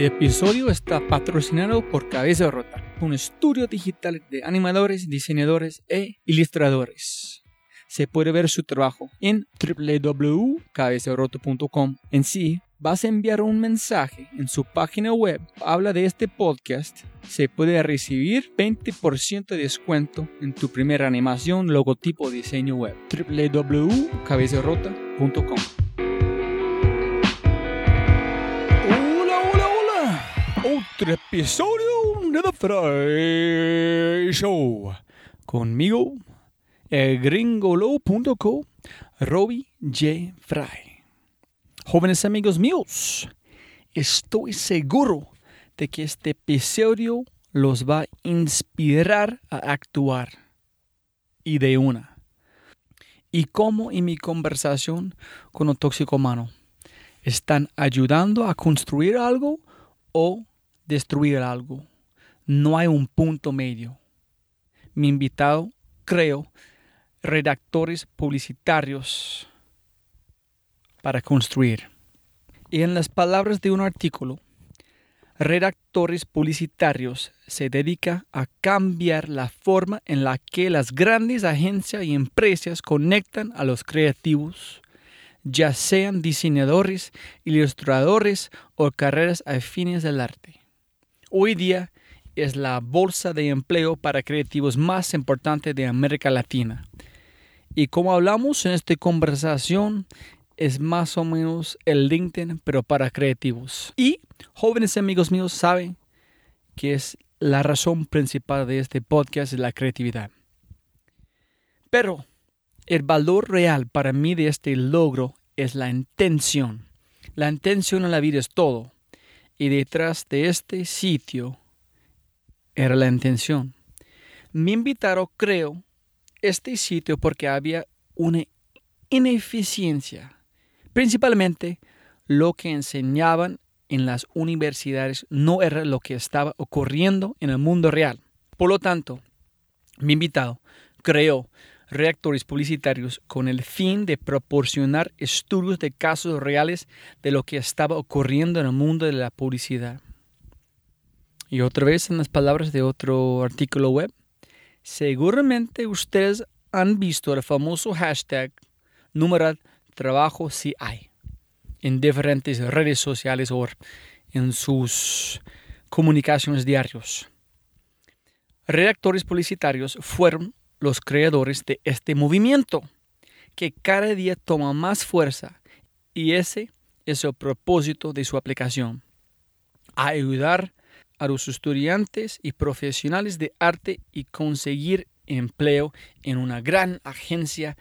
Este episodio está patrocinado por Cabeza Rota, un estudio digital de animadores, diseñadores e ilustradores. Se puede ver su trabajo en www.cabezarota.com. En sí, vas a enviar un mensaje en su página web, habla de este podcast, se puede recibir 20% de descuento en tu primera animación, logotipo diseño web. www.cabezarota.com. Otro episodio de The Fry Show. Conmigo, gringolo.co, Robbie J. Fry. Jóvenes amigos míos, estoy seguro de que este episodio los va a inspirar a actuar. Y de una. Y como en mi conversación con un tóxico están ayudando a construir algo o destruir algo. No hay un punto medio. Mi invitado, creo, redactores publicitarios para construir. Y en las palabras de un artículo, redactores publicitarios se dedica a cambiar la forma en la que las grandes agencias y empresas conectan a los creativos, ya sean diseñadores, ilustradores o carreras afines del arte. Hoy día es la bolsa de empleo para creativos más importante de América Latina. Y como hablamos en esta conversación, es más o menos el LinkedIn, pero para creativos. Y jóvenes amigos míos saben que es la razón principal de este podcast la creatividad. Pero el valor real para mí de este logro es la intención. La intención en la vida es todo. Y detrás de este sitio era la intención. Me invitaron, creo, este sitio porque había una ineficiencia Principalmente, lo que enseñaban en las universidades no era lo que estaba ocurriendo en el mundo real. Por lo tanto, mi invitado creó reactores publicitarios con el fin de proporcionar estudios de casos reales de lo que estaba ocurriendo en el mundo de la publicidad. Y otra vez en las palabras de otro artículo web, seguramente ustedes han visto el famoso hashtag numeral trabajo si hay en diferentes redes sociales o en sus comunicaciones diarios. Redactores publicitarios fueron los creadores de este movimiento que cada día toma más fuerza y ese es el propósito de su aplicación. Ayudar a los estudiantes y profesionales de arte y conseguir empleo en una gran agencia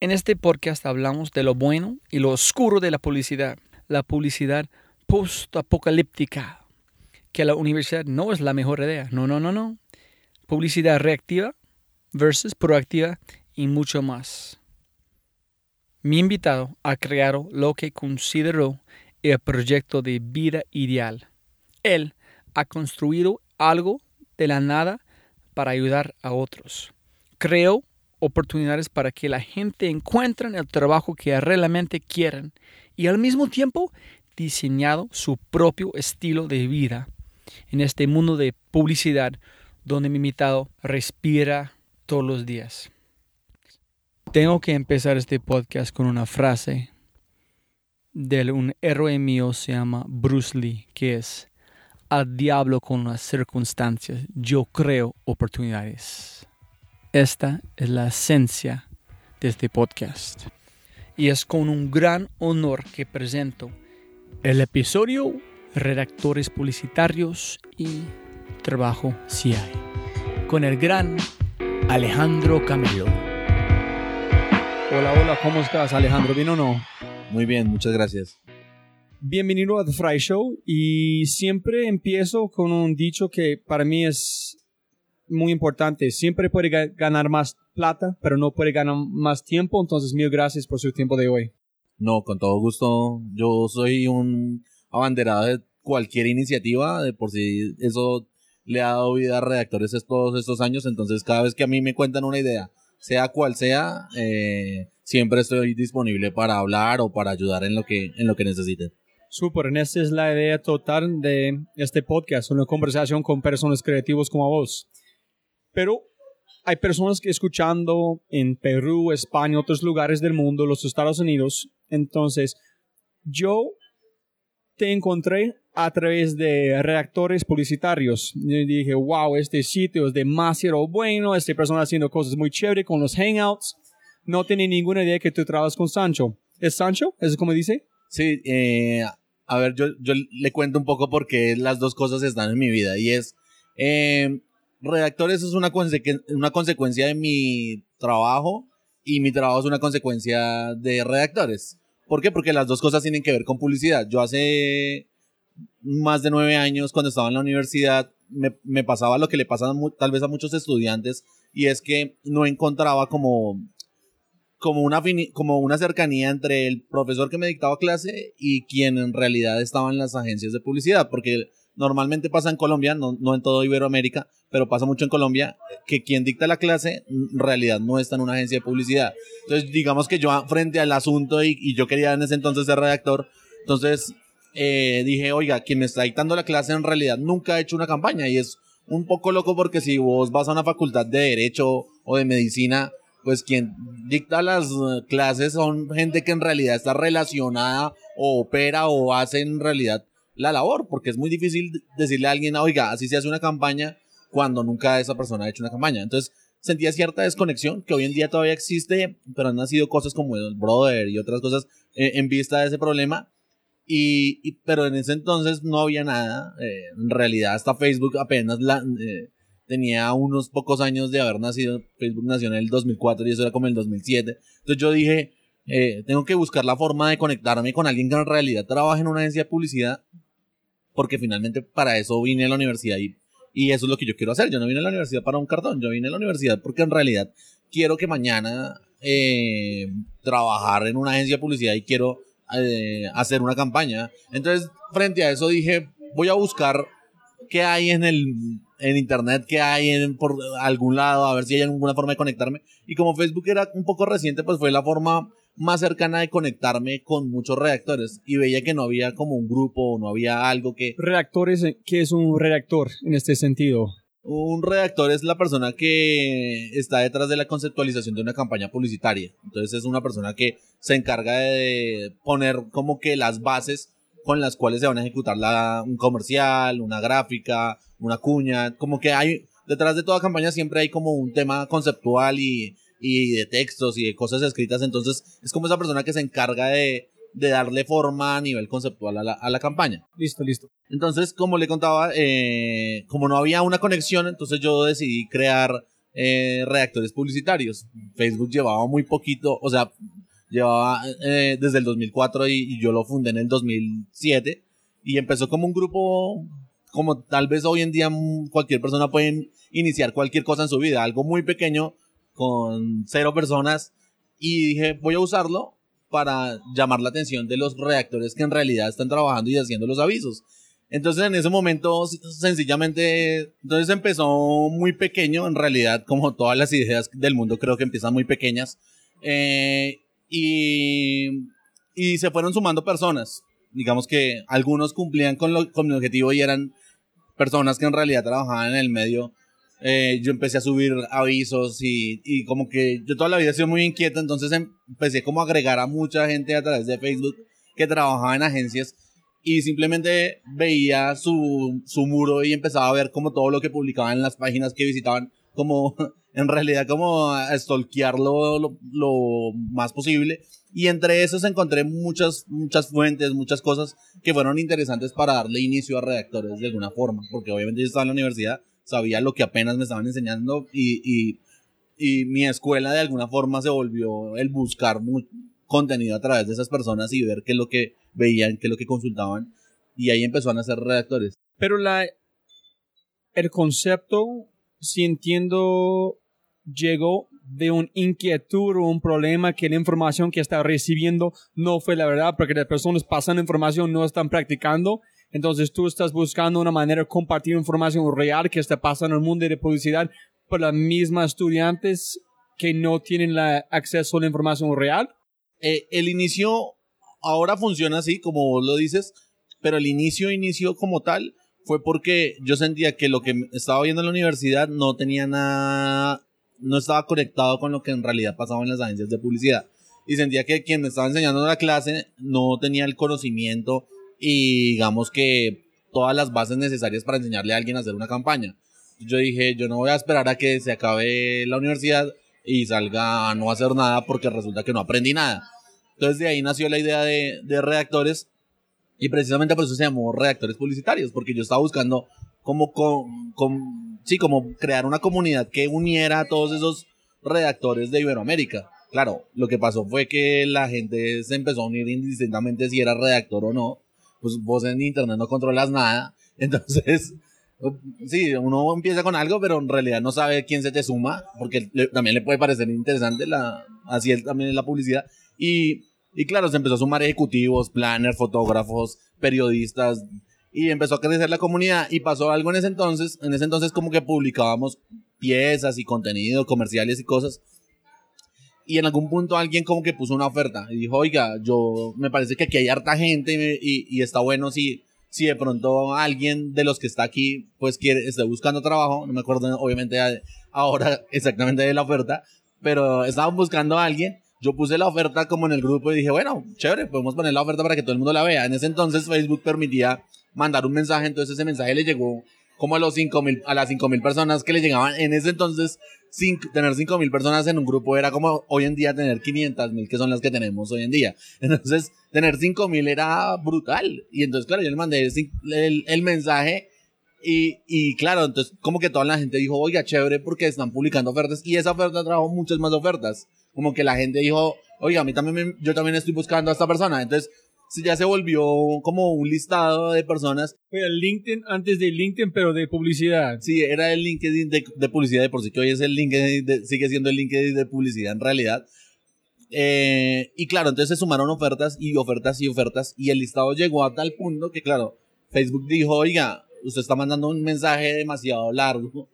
en este podcast hablamos de lo bueno y lo oscuro de la publicidad, la publicidad post-apocalíptica, que la universidad no es la mejor idea, no, no, no, no. Publicidad reactiva versus proactiva y mucho más. Mi invitado ha creado lo que consideró el proyecto de vida ideal. Él ha construido algo de la nada para ayudar a otros. Creó oportunidades para que la gente encuentre el trabajo que realmente quieren y al mismo tiempo diseñado su propio estilo de vida en este mundo de publicidad donde mi invitado respira todos los días. Tengo que empezar este podcast con una frase de un héroe mío se llama Bruce Lee, que es al diablo con las circunstancias, yo creo oportunidades. Esta es la esencia de este podcast. Y es con un gran honor que presento el episodio Redactores Publicitarios y Trabajo CI con el gran Alejandro Camilo. Hola, hola, ¿cómo estás Alejandro? ¿Bien o no? Muy bien, muchas gracias. Bienvenido a The Fry Show y siempre empiezo con un dicho que para mí es muy importante. Siempre puede ganar más plata, pero no puede ganar más tiempo. Entonces, mil gracias por su tiempo de hoy. No, con todo gusto. Yo soy un abanderado de cualquier iniciativa. De por sí, eso le ha dado vida a redactores todos estos años. Entonces, cada vez que a mí me cuentan una idea, sea cual sea, eh, siempre estoy disponible para hablar o para ayudar en lo que, en lo que necesiten. Súper, esta es la idea total de este podcast, una conversación con personas creativas como vos. Pero hay personas que escuchando en Perú, España, otros lugares del mundo, los Estados Unidos. Entonces, yo te encontré a través de reactores publicitarios. Y dije, wow, este sitio es demasiado bueno, esta persona haciendo cosas muy chéveres con los hangouts. No tenía ninguna idea que tú trabajas con Sancho. ¿Es Sancho? ¿Es como dice? Sí, eh, a ver, yo, yo le cuento un poco porque las dos cosas están en mi vida y es, eh, redactores es una, una consecuencia de mi trabajo y mi trabajo es una consecuencia de redactores. ¿Por qué? Porque las dos cosas tienen que ver con publicidad. Yo hace más de nueve años, cuando estaba en la universidad, me, me pasaba lo que le pasa tal vez a muchos estudiantes y es que no encontraba como como una, como una cercanía entre el profesor que me dictaba clase y quien en realidad estaba en las agencias de publicidad, porque normalmente pasa en Colombia, no, no en todo Iberoamérica, pero pasa mucho en Colombia, que quien dicta la clase en realidad no está en una agencia de publicidad. Entonces, digamos que yo frente al asunto y, y yo quería en ese entonces ser redactor, entonces eh, dije, oiga, quien me está dictando la clase en realidad nunca ha hecho una campaña y es un poco loco porque si vos vas a una facultad de derecho o de medicina, pues quien dicta las eh, clases son gente que en realidad está relacionada o opera o hace en realidad la labor, porque es muy difícil decirle a alguien, oiga, así se hace una campaña cuando nunca esa persona ha hecho una campaña. Entonces sentía cierta desconexión que hoy en día todavía existe, pero han nacido cosas como el brother y otras cosas eh, en vista de ese problema. Y, pero en ese entonces no había nada. Eh, en realidad hasta Facebook apenas la, tenía unos pocos años de haber nacido. Facebook nació en el 2004 y eso era como el 2007. Entonces yo dije, eh, tengo que buscar la forma de conectarme con alguien que en realidad trabaje en una agencia de publicidad. Porque finalmente para eso vine a la universidad y, y eso es lo que yo quiero hacer. Yo no vine a la universidad para un cartón, yo vine a la universidad porque en realidad quiero que mañana eh, trabajar en una agencia de publicidad y quiero eh, hacer una campaña. Entonces, frente a eso dije, voy a buscar qué hay en el en internet que hay en, por algún lado, a ver si hay alguna forma de conectarme. Y como Facebook era un poco reciente, pues fue la forma más cercana de conectarme con muchos redactores y veía que no había como un grupo, no había algo que... ¿Redactores? ¿Qué es un redactor en este sentido? Un redactor es la persona que está detrás de la conceptualización de una campaña publicitaria. Entonces es una persona que se encarga de poner como que las bases con las cuales se van a ejecutar la, un comercial, una gráfica, una cuña, como que hay, detrás de toda campaña siempre hay como un tema conceptual y, y de textos y de cosas escritas, entonces es como esa persona que se encarga de, de darle forma a nivel conceptual a la, a la, campaña. Listo, listo. Entonces, como le contaba, eh, como no había una conexión, entonces yo decidí crear eh, redactores publicitarios. Facebook llevaba muy poquito, o sea, llevaba eh, desde el 2004 y, y, yo lo fundé en el 2007 y empezó como un grupo como tal vez hoy en día cualquier persona puede iniciar cualquier cosa en su vida, algo muy pequeño con cero personas y dije voy a usarlo para llamar la atención de los redactores que en realidad están trabajando y haciendo los avisos. Entonces en ese momento sencillamente, entonces empezó muy pequeño, en realidad como todas las ideas del mundo creo que empiezan muy pequeñas eh, y, y se fueron sumando personas digamos que algunos cumplían con, lo, con mi objetivo y eran personas que en realidad trabajaban en el medio. Eh, yo empecé a subir avisos y, y, como que yo toda la vida he sido muy inquieto, entonces empecé como a agregar a mucha gente a través de Facebook que trabajaba en agencias y simplemente veía su, su muro y empezaba a ver como todo lo que publicaban en las páginas que visitaban, como en realidad como a stalkearlo lo, lo más posible. Y entre esos encontré muchas, muchas fuentes, muchas cosas que fueron interesantes para darle inicio a redactores de alguna forma, porque obviamente yo estaba en la universidad, sabía lo que apenas me estaban enseñando y, y, y mi escuela de alguna forma se volvió el buscar contenido a través de esas personas y ver qué es lo que veían, qué es lo que consultaban, y ahí empezó a nacer redactores. Pero la, el concepto, si entiendo, llegó de un inquietud o un problema que la información que está recibiendo no fue la verdad, porque las personas pasando información no están practicando. Entonces tú estás buscando una manera de compartir información real que está pasando en el mundo de publicidad por las mismas estudiantes que no tienen la acceso a la información real. Eh, el inicio ahora funciona así, como vos lo dices, pero el inicio, inicio como tal, fue porque yo sentía que lo que estaba viendo en la universidad no tenía nada, no estaba conectado con lo que en realidad pasaba en las agencias de publicidad. Y sentía que quien me estaba enseñando la clase no tenía el conocimiento y digamos que todas las bases necesarias para enseñarle a alguien a hacer una campaña. Yo dije, yo no voy a esperar a que se acabe la universidad y salga a no hacer nada porque resulta que no aprendí nada. Entonces de ahí nació la idea de, de redactores y precisamente por eso se llamó redactores publicitarios, porque yo estaba buscando como, con, con, sí, como crear una comunidad que uniera a todos esos redactores de Iberoamérica. Claro, lo que pasó fue que la gente se empezó a unir indistintamente si era redactor o no. Pues vos en internet no controlas nada. Entonces, sí, uno empieza con algo, pero en realidad no sabe quién se te suma, porque también le puede parecer interesante la, así es también la publicidad. Y, y claro, se empezó a sumar ejecutivos, planners, fotógrafos, periodistas, y empezó a crecer la comunidad y pasó algo en ese entonces, en ese entonces como que publicábamos piezas y contenido, comerciales y cosas. Y en algún punto alguien como que puso una oferta y dijo, oiga, yo me parece que aquí hay harta gente y, y está bueno si si de pronto alguien de los que está aquí, pues quiere, esté buscando trabajo, no me acuerdo obviamente ahora exactamente de la oferta, pero estaban buscando a alguien. Yo puse la oferta como en el grupo y dije, bueno, chévere, podemos poner la oferta para que todo el mundo la vea. En ese entonces Facebook permitía mandar un mensaje, entonces ese mensaje le llegó como a, los cinco mil, a las 5 mil personas que le llegaban. En ese entonces, sin, tener 5 mil personas en un grupo era como hoy en día tener 500 mil, que son las que tenemos hoy en día. Entonces, tener 5 mil era brutal. Y entonces, claro, yo le mandé el, el, mensaje. Y, y, claro, entonces como que toda la gente dijo, oiga, chévere porque están publicando ofertas. Y esa oferta trajo muchas más ofertas. Como que la gente dijo, oiga, a mí también, yo también estoy buscando a esta persona. Entonces, ya se volvió como un listado de personas. Fue el LinkedIn antes de LinkedIn, pero de publicidad. Sí, era el LinkedIn de, publicidad de por sí, que hoy es el LinkedIn, sigue siendo el LinkedIn de publicidad en realidad. Eh, y claro, entonces se sumaron ofertas y ofertas y ofertas y el listado llegó a tal punto que, claro, Facebook dijo, oiga, usted está mandando un mensaje demasiado largo,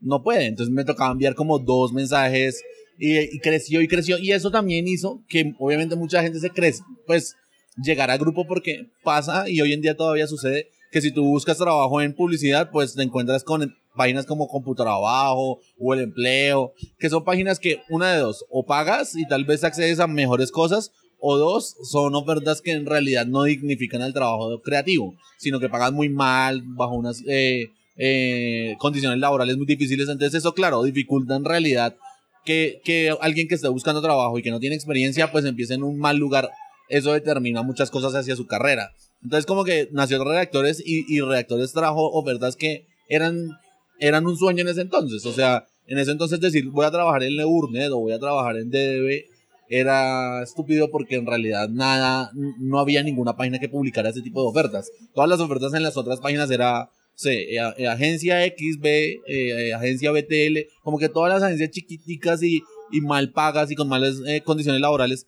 no puede. Entonces me tocaba enviar como dos mensajes y, y creció y creció y eso también hizo que obviamente mucha gente se crece, pues llegar al grupo porque pasa y hoy en día todavía sucede que si tú buscas trabajo en publicidad, pues te encuentras con páginas como Computrabajo o El Empleo, que son páginas que una de dos, o pagas y tal vez accedes a mejores cosas, o dos, son ofertas que en realidad no dignifican el trabajo creativo, sino que pagan muy mal, bajo unas eh, eh, condiciones laborales muy difíciles. Entonces eso, claro, dificulta en realidad que, que alguien que esté buscando trabajo y que no tiene experiencia, pues empiece en un mal lugar eso determina muchas cosas hacia su carrera. Entonces como que nació Redactores y, y Redactores trajo ofertas que eran, eran un sueño en ese entonces. O sea, en ese entonces decir voy a trabajar en Leurnet o voy a trabajar en DDB era estúpido porque en realidad nada, no había ninguna página que publicara ese tipo de ofertas. Todas las ofertas en las otras páginas era sé, eh, eh, agencia XB, eh, agencia BTL, como que todas las agencias chiquiticas y mal pagas y con malas condiciones laborales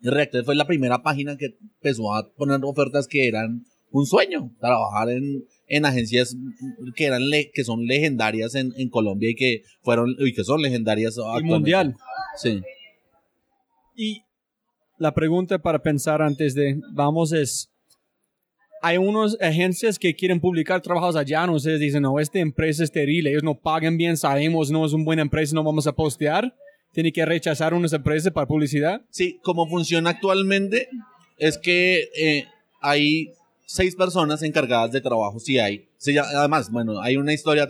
Reactor fue la primera página que empezó a poner ofertas que eran un sueño, trabajar en, en agencias que eran que son legendarias en, en, Colombia y que fueron y que son legendarias y mundial. Sí. Y la pregunta para pensar antes de vamos es hay unas agencias que quieren publicar trabajos allá, no ustedes dicen, no, esta empresa es terrible, ellos no pagan bien, sabemos, no es una buena empresa, no vamos a postear tiene que rechazar unas empresas para publicidad? Sí, como funciona actualmente es que eh, hay seis personas encargadas de trabajo si hay. además, bueno, hay una historia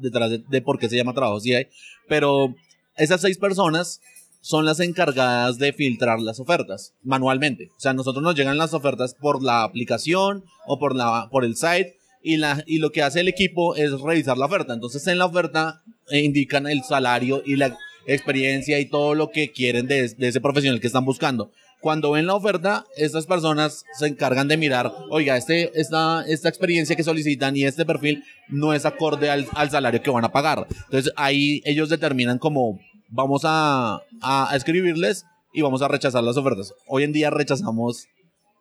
detrás de, por qué se llama trabajo si hay, pero esas seis personas son las encargadas de filtrar las ofertas manualmente. O sea, nosotros nos llegan las ofertas por la aplicación o por, la, por el site y, la, y lo que hace el equipo es revisar la oferta. Entonces en la oferta eh, indican el salario y la experiencia y todo lo que quieren de, ese profesional que están buscando. Cuando ven la oferta, estas personas se encargan de mirar, oiga, este, esta, esta experiencia que solicitan y este perfil no es acorde al, salario que van a pagar. Entonces ahí ellos determinan como vamos a, a, escribirles y vamos a rechazar las ofertas. Hoy en día rechazamos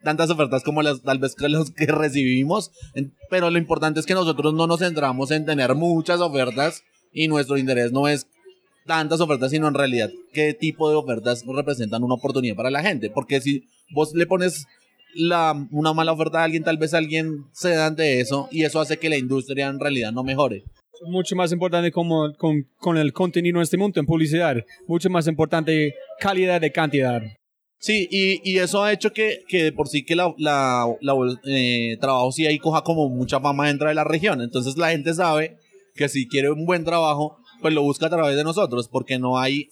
tantas ofertas como las tal vez que los que recibimos, pero lo importante es que nosotros no nos centramos en tener muchas ofertas y nuestro interés no es tantas ofertas, sino en realidad qué tipo de ofertas representan una oportunidad para la gente. Porque si vos le pones la, una mala oferta a alguien, tal vez alguien se da ante eso y eso hace que la industria en realidad no mejore. Mucho más importante como con, con el contenido en este mundo, en publicidad. Mucho más importante calidad de cantidad. Sí, y, y, eso ha hecho que, que de por sí que la, la, la eh, trabajo sí ahí coja como mucha fama dentro de la región. Entonces la gente sabe que si quiere un buen trabajo, pues lo busca a través de nosotros, porque no hay,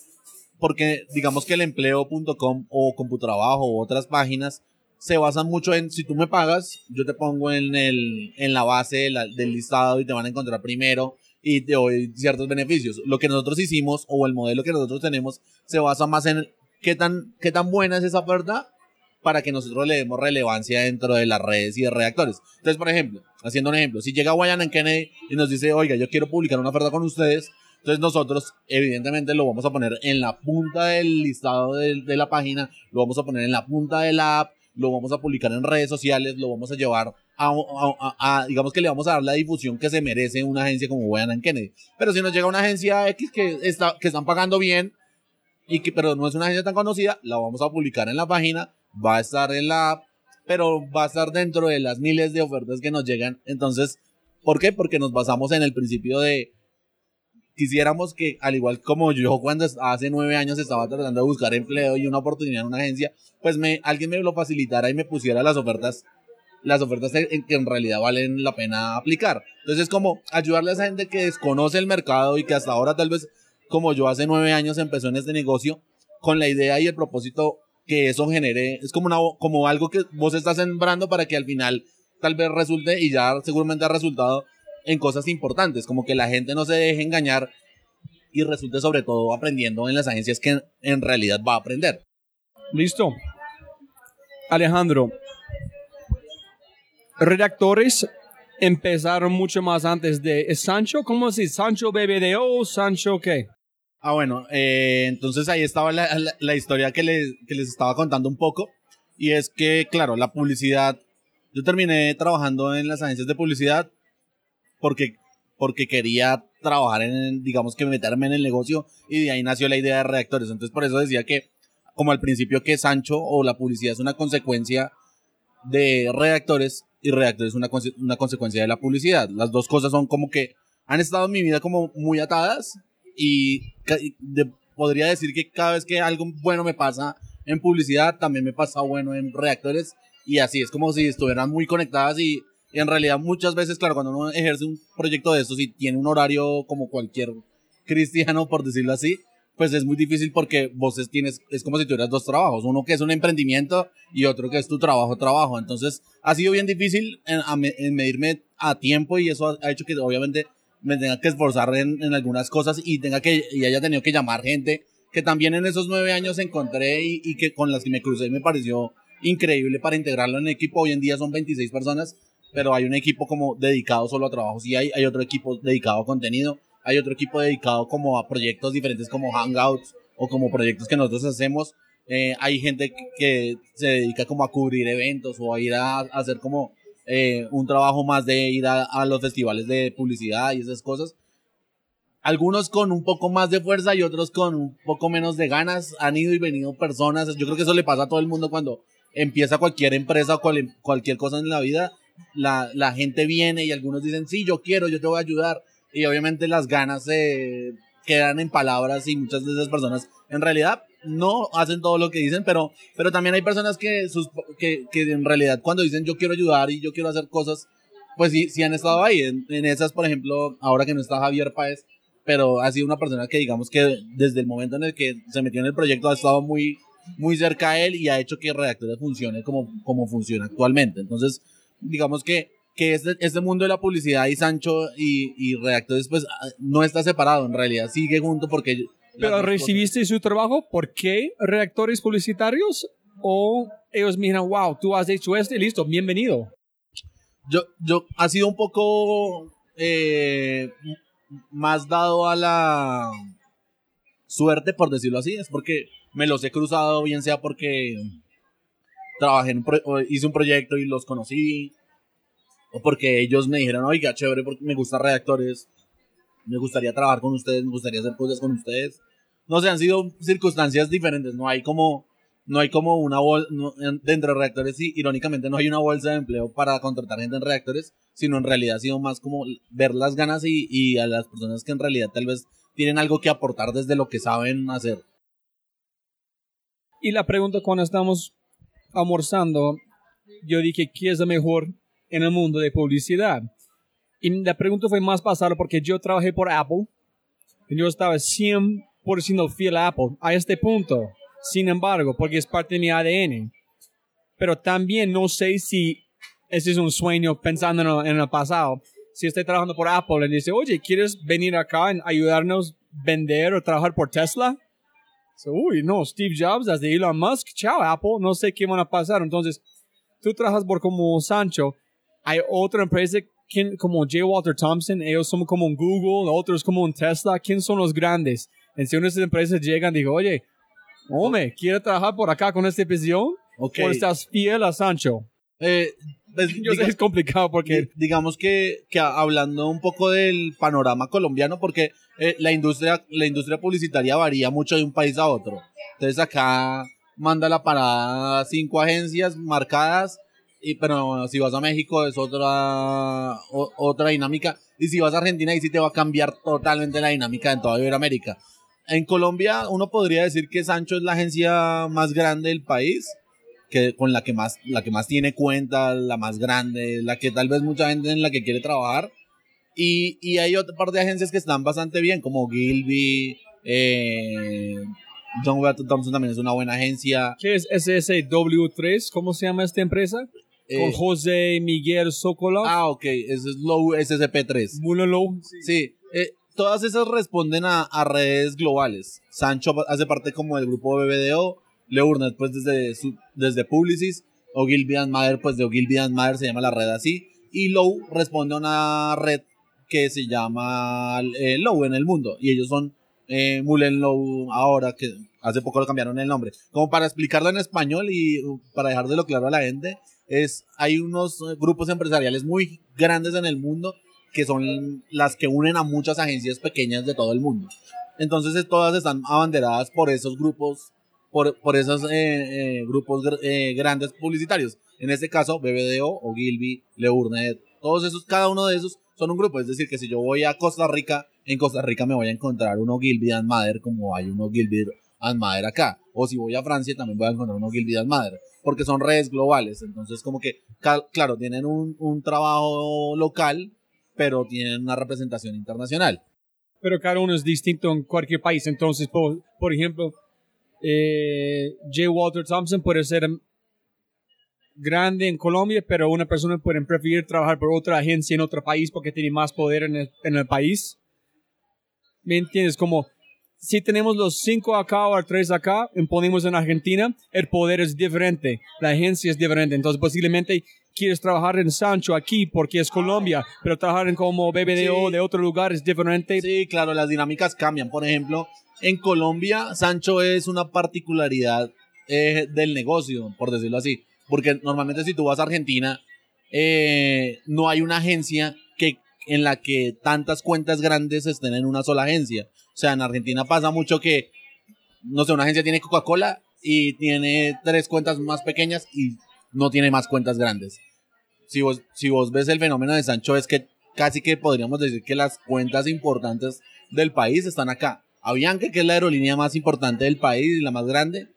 porque digamos que el empleo.com o Computrabajo o otras páginas se basan mucho en si tú me pagas, yo te pongo en, el, en la base del listado y te van a encontrar primero y te doy ciertos beneficios. Lo que nosotros hicimos o el modelo que nosotros tenemos se basa más en qué tan, qué tan buena es esa oferta para que nosotros le demos relevancia dentro de las redes y de redactores. Entonces, por ejemplo, haciendo un ejemplo, si llega Guayan en Kennedy y nos dice, oiga, yo quiero publicar una oferta con ustedes, entonces nosotros evidentemente lo vamos a poner en la punta del listado de, de la página, lo vamos a poner en la punta de la app, lo vamos a publicar en redes sociales, lo vamos a llevar a, digamos que le vamos a dar la difusión que se merece una agencia como Guayan Kennedy. Pero si nos llega una agencia X que, está, que están pagando bien, y que, pero no es una agencia tan conocida, la vamos a publicar en la página, va a estar en la app, pero va a estar dentro de las miles de ofertas que nos llegan. Entonces, ¿por qué? Porque nos basamos en el principio de quisiéramos que, al igual como yo cuando hace nueve años estaba tratando de buscar empleo y una oportunidad en una agencia, pues me, alguien me lo facilitara y me pusiera las ofertas, las ofertas que en realidad valen la pena aplicar. Entonces es como ayudarle a esa gente que desconoce el mercado y que hasta ahora tal vez, como yo hace nueve años empezó en este negocio, con la idea y el propósito que eso genere, es como, una, como algo que vos estás sembrando para que al final tal vez resulte y ya seguramente ha resultado en cosas importantes, como que la gente no se deje engañar y resulte sobre todo aprendiendo en las agencias que en realidad va a aprender. Listo. Alejandro, redactores empezaron mucho más antes de Sancho. ¿Cómo se Sancho BBDO? ¿Sancho qué? Ah, bueno, eh, entonces ahí estaba la, la, historia que les, que les estaba contando un poco. Y es que, claro, la publicidad. Yo terminé trabajando en las agencias de publicidad porque, porque quería trabajar en, digamos que meterme en el negocio y de ahí nació la idea de redactores. Entonces por eso decía que, como al principio que Sancho o la publicidad es una consecuencia de redactores y redactores es una, una consecuencia de la publicidad. Las dos cosas son como que han estado en mi vida como muy atadas y podría decir que cada vez que algo bueno me pasa en publicidad, también me pasa bueno en redactores y así es como si estuvieran muy conectadas y en realidad muchas veces, claro, cuando uno ejerce un proyecto de estos y tiene un horario como cualquier cristiano, por decirlo así, pues es muy difícil porque vos tienes, es como si tuvieras dos trabajos, uno que es un emprendimiento y otro que es tu trabajo, trabajo. Entonces ha sido bien difícil en, medirme a tiempo y eso ha, hecho que obviamente me tenga que esforzar en, en, algunas cosas y tenga que, y haya tenido que llamar gente que también en esos nueve años encontré y, y que con las que me crucé me pareció increíble para integrarlo en equipo. Hoy en día son 26 personas pero hay un equipo como dedicado solo a trabajos y hay, hay otro equipo dedicado a contenido, hay otro equipo dedicado como a proyectos diferentes como Hangouts o como proyectos que nosotros hacemos. Eh, hay gente que se dedica como a cubrir eventos o a ir a, hacer como eh, un trabajo más de ir a, a, los festivales de publicidad y esas cosas. Algunos con un poco más de fuerza y otros con un poco menos de ganas. Han ido y venido personas. Yo creo que eso le pasa a todo el mundo cuando empieza cualquier empresa o cualquier cosa en la vida la, la gente viene y algunos dicen, sí, yo quiero, yo te voy a ayudar. Y obviamente las ganas se quedan en palabras y muchas de esas personas en realidad no hacen todo lo que dicen, pero, pero también hay personas que, sus, que, que en realidad cuando dicen yo quiero ayudar y yo quiero hacer cosas, pues sí, sí han estado ahí. En, en esas, por ejemplo, ahora que no está Javier Páez, pero ha sido una persona que digamos que desde el momento en el que se metió en el proyecto ha estado muy, muy cerca a él y ha hecho que Redactores funcione como, como funciona actualmente. Entonces, digamos que, que este, este mundo de la publicidad y Sancho y, y redactores, pues ah, no está separado, en realidad sigue junto porque... Pero recibiste su trabajo, ¿por qué redactores publicitarios? ¿O ellos miran, wow, tú has hecho esto y listo, bienvenido? Yo, yo, ha sido un poco eh, más dado a la suerte, por decirlo así, es porque me los he cruzado, bien sea porque trabajé en hice un proyecto y los conocí, o porque ellos me dijeron, oiga, chévere, porque me gusta redactores, me gustaría trabajar con ustedes, me gustaría hacer cosas con ustedes. no sé, han sido circunstancias diferentes, no hay como, no hay como una bolsa, dentro de reactores, y irónicamente no hay una bolsa de empleo para contratar gente en reactores, sino en realidad ha sido más como ver las ganas y, y a las personas que en realidad tal vez tienen algo que aportar desde lo que saben hacer. Y la pregunta cuando estamos almorzando, yo dije, ¿qué es lo mejor en el mundo de publicidad? Y la pregunta fue más pasada porque yo trabajé por Apple y yo estaba 100% fiel a Apple a este punto. Sin embargo, porque es parte de mi ADN. Pero también no sé si ese es un sueño pensando en el pasado. Si estoy trabajando por Apple y dice, oye, ¿quieres venir acá y ayudarnos a vender o trabajar por Tesla? Uy, no, Steve Jobs, desde Elon Musk, chao Apple, no sé qué van a pasar. Entonces, tú trabajas por como Sancho, hay otra empresa como J. Walter Thompson, ellos son como un Google, otros como un Tesla, ¿quién son los grandes? En si una de esas empresas llegan y digo, oye, hombre, ¿quieres trabajar por acá con esta visión? Okay. ¿O estás fiel a Sancho? Eh, pues, Yo sé, es complicado porque... Digamos que, que, hablando un poco del panorama colombiano, porque eh, la, industria, la industria publicitaria varía mucho de un país a otro. Entonces acá manda la parada cinco agencias marcadas, y, pero si vas a México es otra, otra dinámica. Y si vas a Argentina, ahí sí te va a cambiar totalmente la dinámica en toda Iberoamérica. En Colombia, uno podría decir que Sancho es la agencia más grande del país que, con la que, más, la que más tiene cuenta, la más grande, la que tal vez mucha gente en la que quiere trabajar. Y, y hay otra parte de agencias que están bastante bien, como Gilby, eh, John Walter Thompson también es una buena agencia. ¿Qué es SSW3? ¿Cómo se llama esta empresa? Con eh, José Miguel Sokolov. Ah, ok, ese es Low SSP3. Muy low. Sí, eh, todas esas responden a, a, redes globales. Sancho hace parte como del grupo BBDO, Leurnet pues desde, su, desde Publicis, Ogilvy and pues de Ogilvy and se llama la red así, y Low responde a una red que se llama eh, Low en el mundo, y ellos son eh, Mullen Low ahora, que hace poco lo cambiaron el nombre. Como para explicarlo en español y uh, para dejárselo claro a la gente, es, hay unos eh, grupos empresariales muy grandes en el mundo que son las que unen a muchas agencias pequeñas de todo el mundo. Entonces todas están abanderadas por esos grupos por, por esos eh, eh, grupos eh, grandes publicitarios. En este caso, BBDO, o Gilby, Leurnet, todos esos, cada uno de esos son un grupo. Es decir, que si yo voy a Costa Rica, en Costa Rica me voy a encontrar uno Gilby and Mather como hay uno Gilby and Mather acá. O si voy a Francia, también voy a encontrar uno Gilby and Mather. Porque son redes globales. Entonces, como que, claro, tienen un, un trabajo local, pero tienen una representación internacional. Pero cada uno es distinto en cualquier país. Entonces, por, por ejemplo, eh, J. Walter Thompson puede ser grande en Colombia, pero una persona puede preferir trabajar por otra agencia en otro país porque tiene más poder en el, país. ¿Me entiendes? Como si tenemos los cinco acá o tres acá, imponemos en Argentina, el poder es diferente, la agencia es diferente. Entonces, posiblemente quieres trabajar en Sancho aquí porque es Colombia, pero trabajar en como BBDO de otro lugar es diferente. Sí, claro, las dinámicas cambian. Por ejemplo, en Colombia, Sancho es una particularidad eh, del negocio, por decirlo así. Porque normalmente si tú vas a Argentina, eh, no hay una agencia que, en la que tantas cuentas grandes estén en una sola agencia. O sea, en Argentina pasa mucho que, no sé, una agencia tiene Coca-Cola y tiene tres cuentas más pequeñas y no tiene más cuentas grandes. Si vos, si vos ves el fenómeno de Sancho es que casi que podríamos decir que las cuentas importantes del país están acá. Avianca, que es la aerolínea más importante del país y la más grande,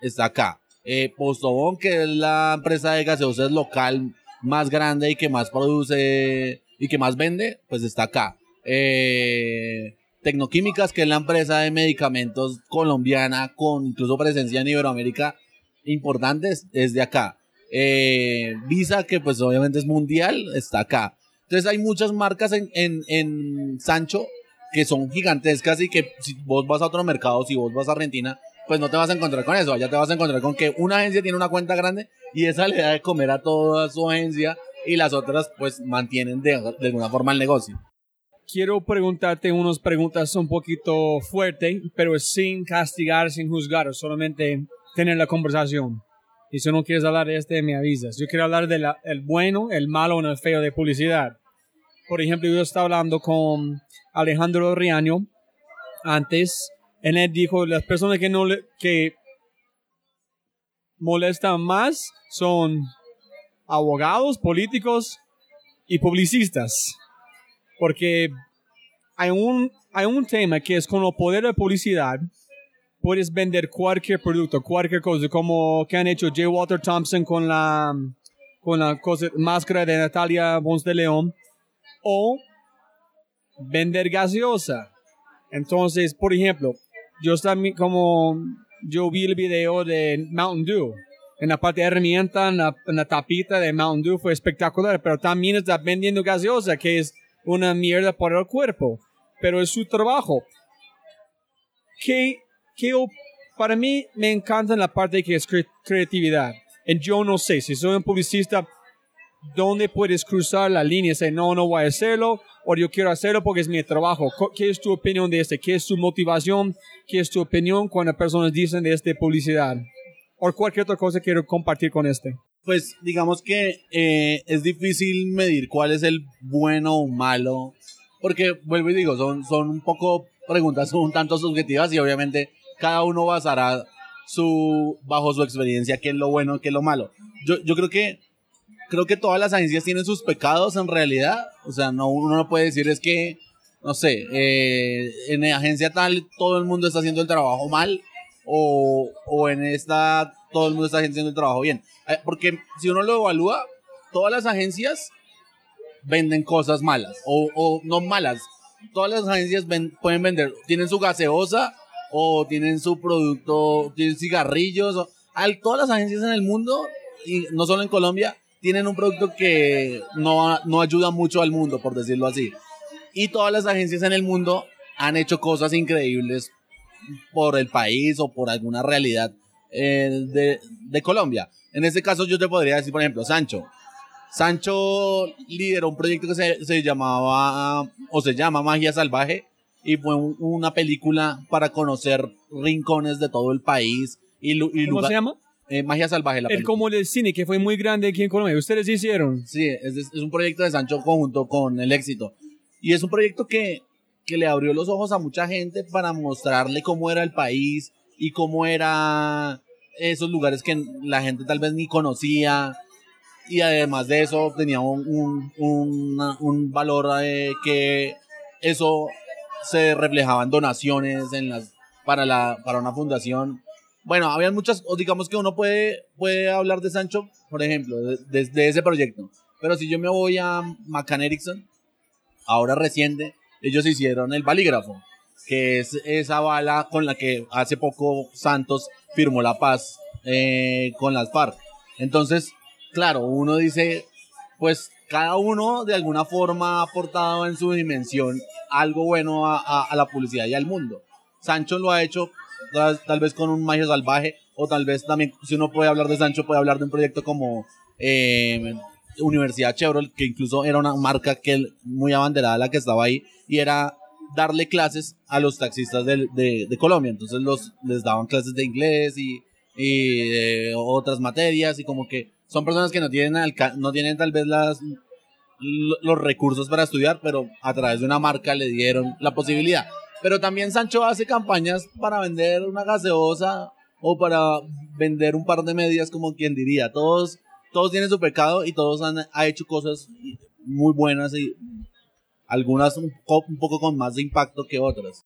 está acá. Eh, Postobón, que es la empresa de gaseosas local más grande y que más produce y que más vende, pues está acá. Eh, Tecnoquímicas, que es la empresa de medicamentos colombiana con incluso presencia en Iberoamérica importante, es de acá. Eh, Visa, que pues obviamente es mundial, está acá. Entonces hay muchas marcas en, en, en Sancho que son gigantescas y que si vos vas a otro mercado, si vos vas a Argentina, pues no te vas a encontrar con eso. Allá te vas a encontrar con que una agencia tiene una cuenta grande y esa le da de comer a toda su agencia y las otras pues mantienen de, alguna forma el negocio. Quiero preguntarte unas preguntas un poquito fuertes, pero sin castigar, sin juzgar, solamente tener la conversación. Y si no quieres hablar de este, me avisas. Yo quiero hablar del el bueno, el malo o el feo de publicidad. Por ejemplo, yo estaba hablando con Alejandro Riaño antes él dijo, las personas que molestan más son abogados, políticos y publicistas. Porque hay un, hay un tema que es con el poder de publicidad, puedes vender cualquier producto, cualquier cosa, como que han hecho J. Walter Thompson con la, con la cosa, máscara de Natalia Bons de León, o vender gaseosa. Entonces, por ejemplo, yo también como yo vi el video de Mountain Dew. En la parte de herramienta, en la, tapita de Mountain Dew fue espectacular, pero también está vendiendo gaseosa, que es una mierda para el cuerpo, pero es su trabajo. Que, que para mí me encanta la parte que creatividad. Y yo no sé, si soy un publicista, ¿dónde puedes cruzar la línea y decir, no, no voy a hacerlo? O yo quiero hacerlo porque es mi trabajo. ¿Qué es tu opinión de este? ¿Qué es tu motivación? ¿Qué es tu opinión cuando personas dicen de este publicidad? O cualquier otra cosa quiero compartir con este. Pues digamos que eh, es difícil medir cuál es el bueno o malo, porque vuelvo y digo, son, son un poco preguntas un tanto subjetivas y obviamente cada uno basará su, bajo su experiencia qué es lo bueno, qué es lo malo. Yo, yo creo que creo que todas las agencias tienen sus pecados en realidad. O sea, no, uno no puede decir es que, no sé, eh, en agencia tal todo el mundo está haciendo el trabajo mal o, o en esta todo el mundo está haciendo el trabajo bien. Eh, porque si uno lo evalúa, todas las agencias venden cosas malas o, o no malas. Todas las agencias pueden vender, tienen su gaseosa o tienen su producto, tienen cigarrillos. O, al, todas las agencias en el mundo, y no solo en Colombia, tienen un producto que no, no ayuda mucho al mundo, por decirlo así. Y todas las agencias en el mundo han hecho cosas increíbles por el país o por alguna realidad eh, de, de, Colombia. En este caso yo te podría decir, por ejemplo, Sancho. Sancho lideró un proyecto que se, se llamaba o se llama Magia Salvaje y fue una película para conocer rincones de todo el país. Y, y ¿Cómo se llama? Eh, Magia Salvaje. La el como el cine que fue muy grande aquí en Colombia. ¿Ustedes hicieron? Sí, es, es, un proyecto de Sancho conjunto con El Éxito. Y es un proyecto que, que le abrió los ojos a mucha gente para mostrarle cómo era el país y cómo era esos lugares que la gente tal vez ni conocía. Y además de eso tenía un, un, un valor eh, que eso se reflejaba en donaciones en las, para, la, para una fundación bueno, habían muchas, o digamos que uno puede, puede hablar de Sancho, por ejemplo, de, ese proyecto. Pero si yo me voy a McCann Erickson, ahora reciente, ellos hicieron el balígrafo, que es esa bala con la que hace poco Santos firmó la paz eh, con las FARC. Entonces, claro, uno dice, pues cada uno de alguna forma ha aportado en su dimensión algo bueno a, a la publicidad y al mundo. Sancho lo ha hecho tal, vez con un magia salvaje, o tal vez también, si uno puede hablar de Sancho, puede hablar de un proyecto como eh, Universidad Chevrolet, que incluso era una marca que muy abanderada la que estaba ahí, y era darle clases a los taxistas de, de, Colombia. Entonces los, les daban clases de inglés y, y de otras materias, y como que son personas que no tienen, no tienen tal vez las los recursos para estudiar, pero a través de una marca le dieron la posibilidad. Pero también Sancho hace campañas para vender una gaseosa o para vender un par de medias, como quien diría. Todos, todos tienen su pecado y todos han hecho cosas muy buenas y algunas un, poco con más de impacto que otras.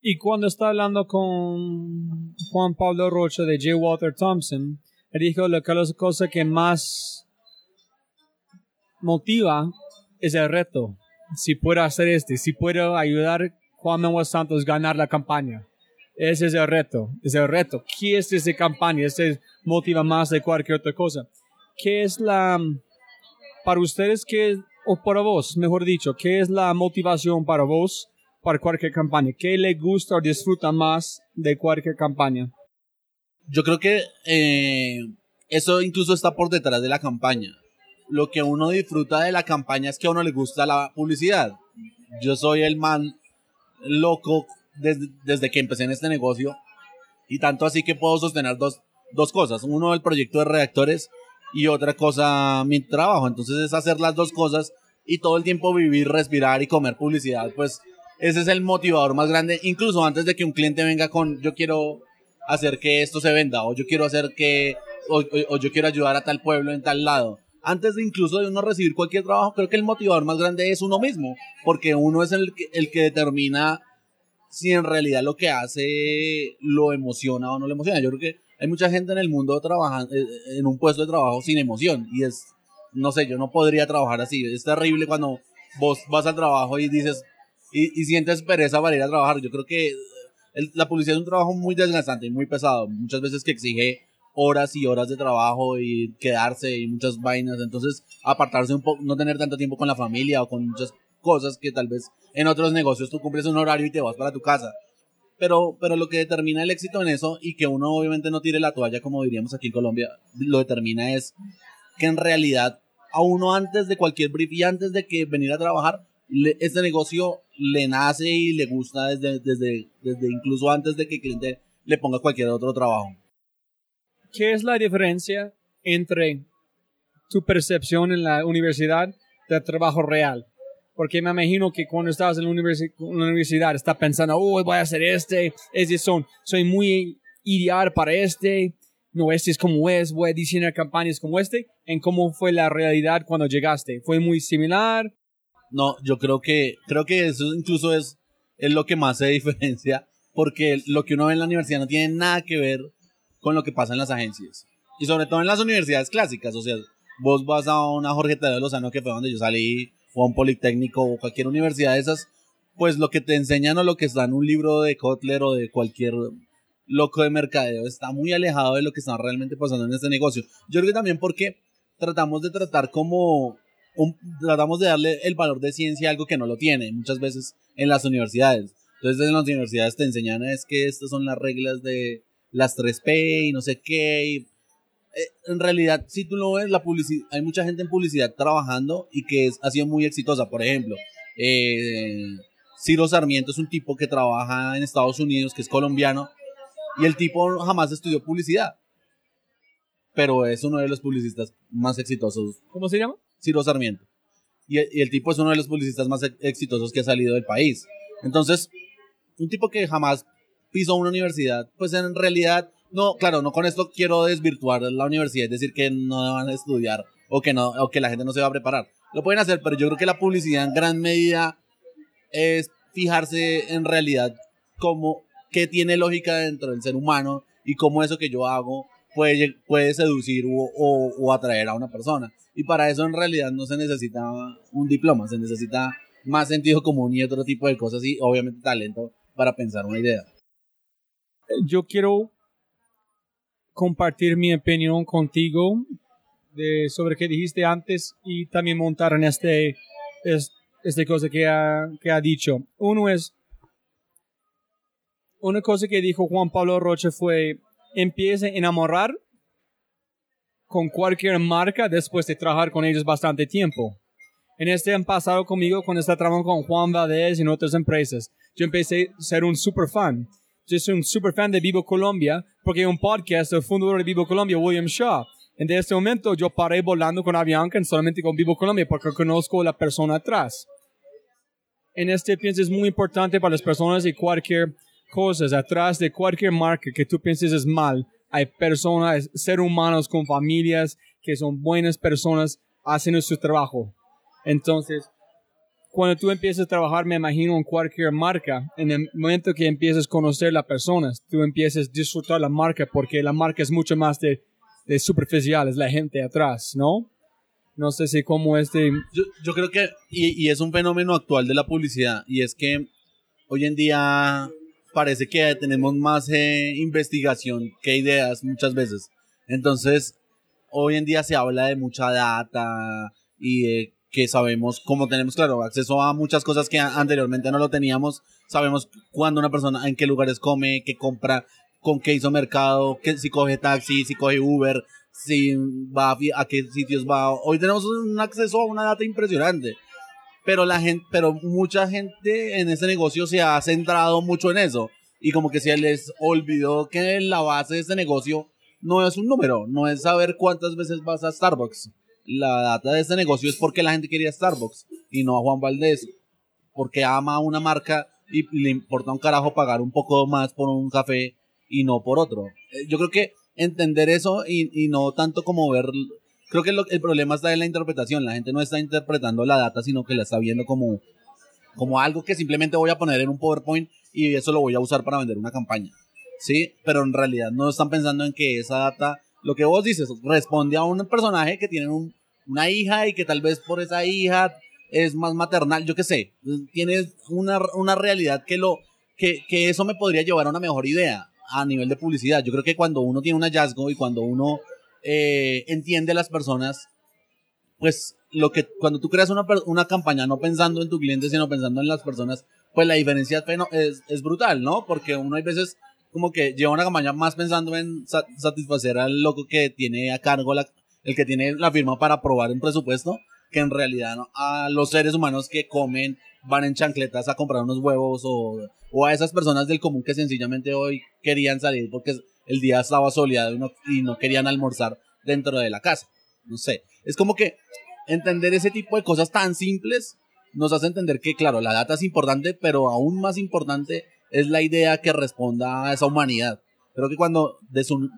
Y cuando está hablando con Juan Pablo Rocha de J. Walter Thompson, él dijo que la cosa que más motiva es el reto. Si puedo hacer este, si puedo ayudar Juan Manuel Santos ganar la campaña. Ese es el reto, es el reto. ¿Qué es esa campaña? Ese motiva más de cualquier otra cosa. ¿Qué es la, para ustedes, qué, o para vos, mejor dicho, qué es la motivación para vos para cualquier campaña? ¿Qué le gusta o disfruta más de cualquier campaña? Yo creo que eh, eso incluso está por detrás de la campaña. Lo que uno disfruta de la campaña es que a uno le gusta la publicidad. Yo soy el man loco desde, desde que empecé en este negocio. Y tanto así que puedo sostener dos, dos cosas. Uno, el proyecto de reactores y otra cosa, mi trabajo. Entonces es hacer las dos cosas y todo el tiempo vivir, respirar y comer publicidad. Pues ese es el motivador más grande, incluso antes de que un cliente venga con yo quiero hacer que esto se venda o yo quiero hacer que o- o yo quiero ayudar a tal pueblo en tal lado. Antes de incluso de uno recibir cualquier trabajo, creo que el motivador más grande es uno mismo, porque uno es el que, el que determina si en realidad lo que hace lo emociona o no lo emociona. Yo creo que hay mucha gente en el mundo trabajando eh, en un puesto de trabajo sin emoción y es, no sé, yo no podría trabajar así. Es terrible cuando vos vas al trabajo y dices y, y sientes pereza para ir a trabajar. Yo creo que el- la publicidad es un trabajo muy desgastante y muy pesado. Muchas veces que exige horas y horas de trabajo y quedarse y muchas vainas. Entonces, apartarse un poco, no tener tanto tiempo con la familia o con muchas cosas que tal vez en otros negocios tú cumples un horario y te vas para tu casa. Pero, pero lo que determina el éxito en eso y que uno obviamente no tire la toalla, como diríamos aquí en Colombia, lo determina es que en realidad a uno antes de cualquier brief y antes de que venir a trabajar, le- este negocio le nace y le gusta desde, desde, desde incluso antes de que el cliente le ponga cualquier otro trabajo. ¿Qué es la diferencia entre tu percepción en la universidad del trabajo real? Porque me imagino que cuando estabas en la, universi- la universidad estás pensando, oh, voy a hacer este, este son, soy muy ideal para este, no, este es como es, voy a diseñar campañas como este. ¿En cómo fue la realidad cuando llegaste? ¿Fue muy similar? No, yo creo que, creo que eso incluso es, es lo que más se diferencia, porque lo que uno ve en la universidad no tiene nada que ver con lo que pasa en las agencias. Y sobre todo en las universidades clásicas, o sea, vos vas a una Jorge Tadeo Lozano, que fue donde yo salí, o a un Politécnico, o cualquier universidad de esas, pues lo que te enseñan o lo que está en un libro de Kotler o de cualquier loco de mercadeo está muy alejado de lo que está realmente pasando en este negocio. Yo creo que también porque tratamos de tratar como tratamos de darle el valor de ciencia a algo que no lo tiene muchas veces en las universidades. Entonces en las universidades te enseñan es que estas son las reglas de las 3P y no sé qué. y, eh, en realidad, si tú lo ves, la publicidad, hay mucha gente en publicidad trabajando y que es- ha sido muy exitosa. Por ejemplo, eh, Ciro Sarmiento es un tipo que trabaja en Estados Unidos, que es colombiano, y el tipo jamás estudió publicidad. Pero es uno de los publicistas más exitosos ¿Cómo se llama? Ciro Sarmiento. Y, y el tipo es uno de los publicistas más ex- exitosos que ha salido del país. Entonces, un tipo que jamás pisó una universidad, pues en realidad, no, claro, no con esto quiero desvirtuar la universidad, es decir, que no van a estudiar o que, no, o que la gente no se va a preparar. Lo pueden hacer, pero yo creo que la publicidad en gran medida es fijarse en realidad cómo, qué tiene lógica dentro del ser humano y cómo eso que yo hago puede, puede seducir o, o- o atraer a una persona. Y para eso en realidad no se necesita un diploma, se necesita más sentido común y otro tipo de cosas y obviamente talento para pensar una idea. Yo quiero compartir mi opinión contigo de, sobre qué dijiste antes y también montar en este, es- este cosa que ha, que ha dicho. Uno es, una cosa que dijo Juan Pablo Roche fue, empiece a enamorar con cualquier marca después de trabajar con ellos bastante tiempo. En este han pasado conmigo cuando está trabajando con Juan Valdez y en otras empresas. Yo empecé a ser un super fan. Yo soy un super fan de Vivo Colombia porque hay un podcast del fundador de Vivo Colombia, William Shaw. En este momento yo paré volando con Avianca solamente con Vivo Colombia porque conozco a la persona atrás. En este pienso es muy importante para las personas y cualquier cosa. Atrás de cualquier marca que tú pienses es mal, hay personas, seres humanos con familias que son buenas personas haciendo su trabajo. Entonces, cuando tú empiezas a trabajar, me imagino, en cualquier marca, en el momento que empiezas a conocer las personas, tú empiezas a disfrutar la marca porque la marca es mucho más de, de superficial, es la gente atrás, ¿no? No sé si como este... Yo, yo creo que, y, y es un fenómeno actual de la publicidad, y es que hoy en día parece que tenemos más eh, investigación que ideas muchas veces. Entonces, hoy en día se habla de mucha data y de que sabemos, como tenemos, claro, acceso a muchas cosas que anteriormente no lo teníamos, sabemos cuándo una persona, en qué lugares come, qué compra, con qué hizo mercado, que, si coge taxi, si coge Uber, si va a, a qué sitios va. Hoy tenemos un acceso a una data impresionante. Pero la gente, pero mucha gente en este negocio se ha centrado mucho en eso. Y como que se les olvidó que la base de este negocio no es un número, no es saber cuántas veces vas a Starbucks. La data de este negocio es porque la gente quería Starbucks y no a Juan Valdés. porque ama una marca y, le importa un carajo pagar un poco más por un café y no por otro. Eh, yo creo que entender eso y, no tanto como ver... Creo que el problema está en la interpretación. La gente no está interpretando la data, sino que la está viendo como, como algo que simplemente voy a poner en un PowerPoint y eso lo voy a usar para vender una campaña. ¿Sí? Pero en realidad no están pensando en que esa data, lo que vos dices, responde a un personaje que tiene una hija y que tal vez por esa hija es más maternal, yo qué sé. Tienes una, una realidad que, lo, que, que eso me podría llevar a una mejor idea a nivel de publicidad. Yo creo que cuando uno tiene un hallazgo y cuando uno eh, entiende a las personas, pues lo que cuando tú creas una, una campaña no pensando en tu cliente, sino pensando en las personas, pues la diferencia es, es brutal, ¿no? Porque uno hay veces como que lleva una campaña más pensando en satisfacer al loco que tiene a cargo la, el que tiene la firma para aprobar un presupuesto, que en realidad a los seres humanos que comen, van en chancletas a comprar unos huevos o, o a esas personas del común que sencillamente hoy querían salir porque el día estaba soleado y no, y no querían almorzar dentro de la casa. No sé, es como que entender ese tipo de cosas tan simples nos hace entender que, claro, la data es importante, pero aún más importante es la idea que responda a esa humanidad. Creo que cuando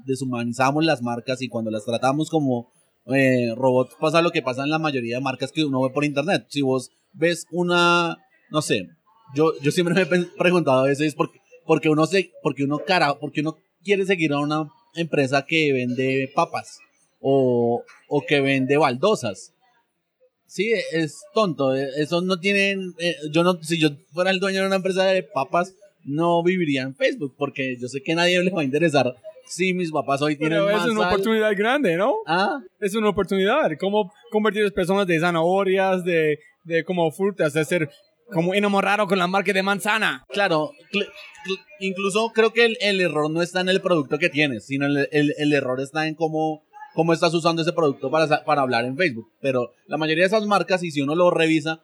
deshumanizamos las marcas y cuando las tratamos como eh, robots, pasa lo que pasa en la mayoría de marcas que uno ve por internet. Si vos ves una, no sé, yo, yo siempre me he preguntado a veces por, porque uno se, porque uno cara, porque uno quiere seguir a una empresa que vende papas o, o que vende baldosas. Sí, es tonto. Eso no tienen. Eh, yo no, si yo fuera el dueño de una empresa de papas, no viviría en Facebook, porque yo sé que nadie le va a interesar si mis papás hoy tienen Pero es una oportunidad grande, ¿no? ¿Ah? Es una oportunidad. ¿Cómo convertir a personas de zanahorias, de, de como frutas, de ser como enamorado con la marca de manzana? Claro, incluso creo que el, el, error no está en el producto que tienes, sino el, el, el error está en cómo cómo estás usando ese producto para, para hablar en Facebook. Pero la mayoría de esas marcas, y si uno lo revisa,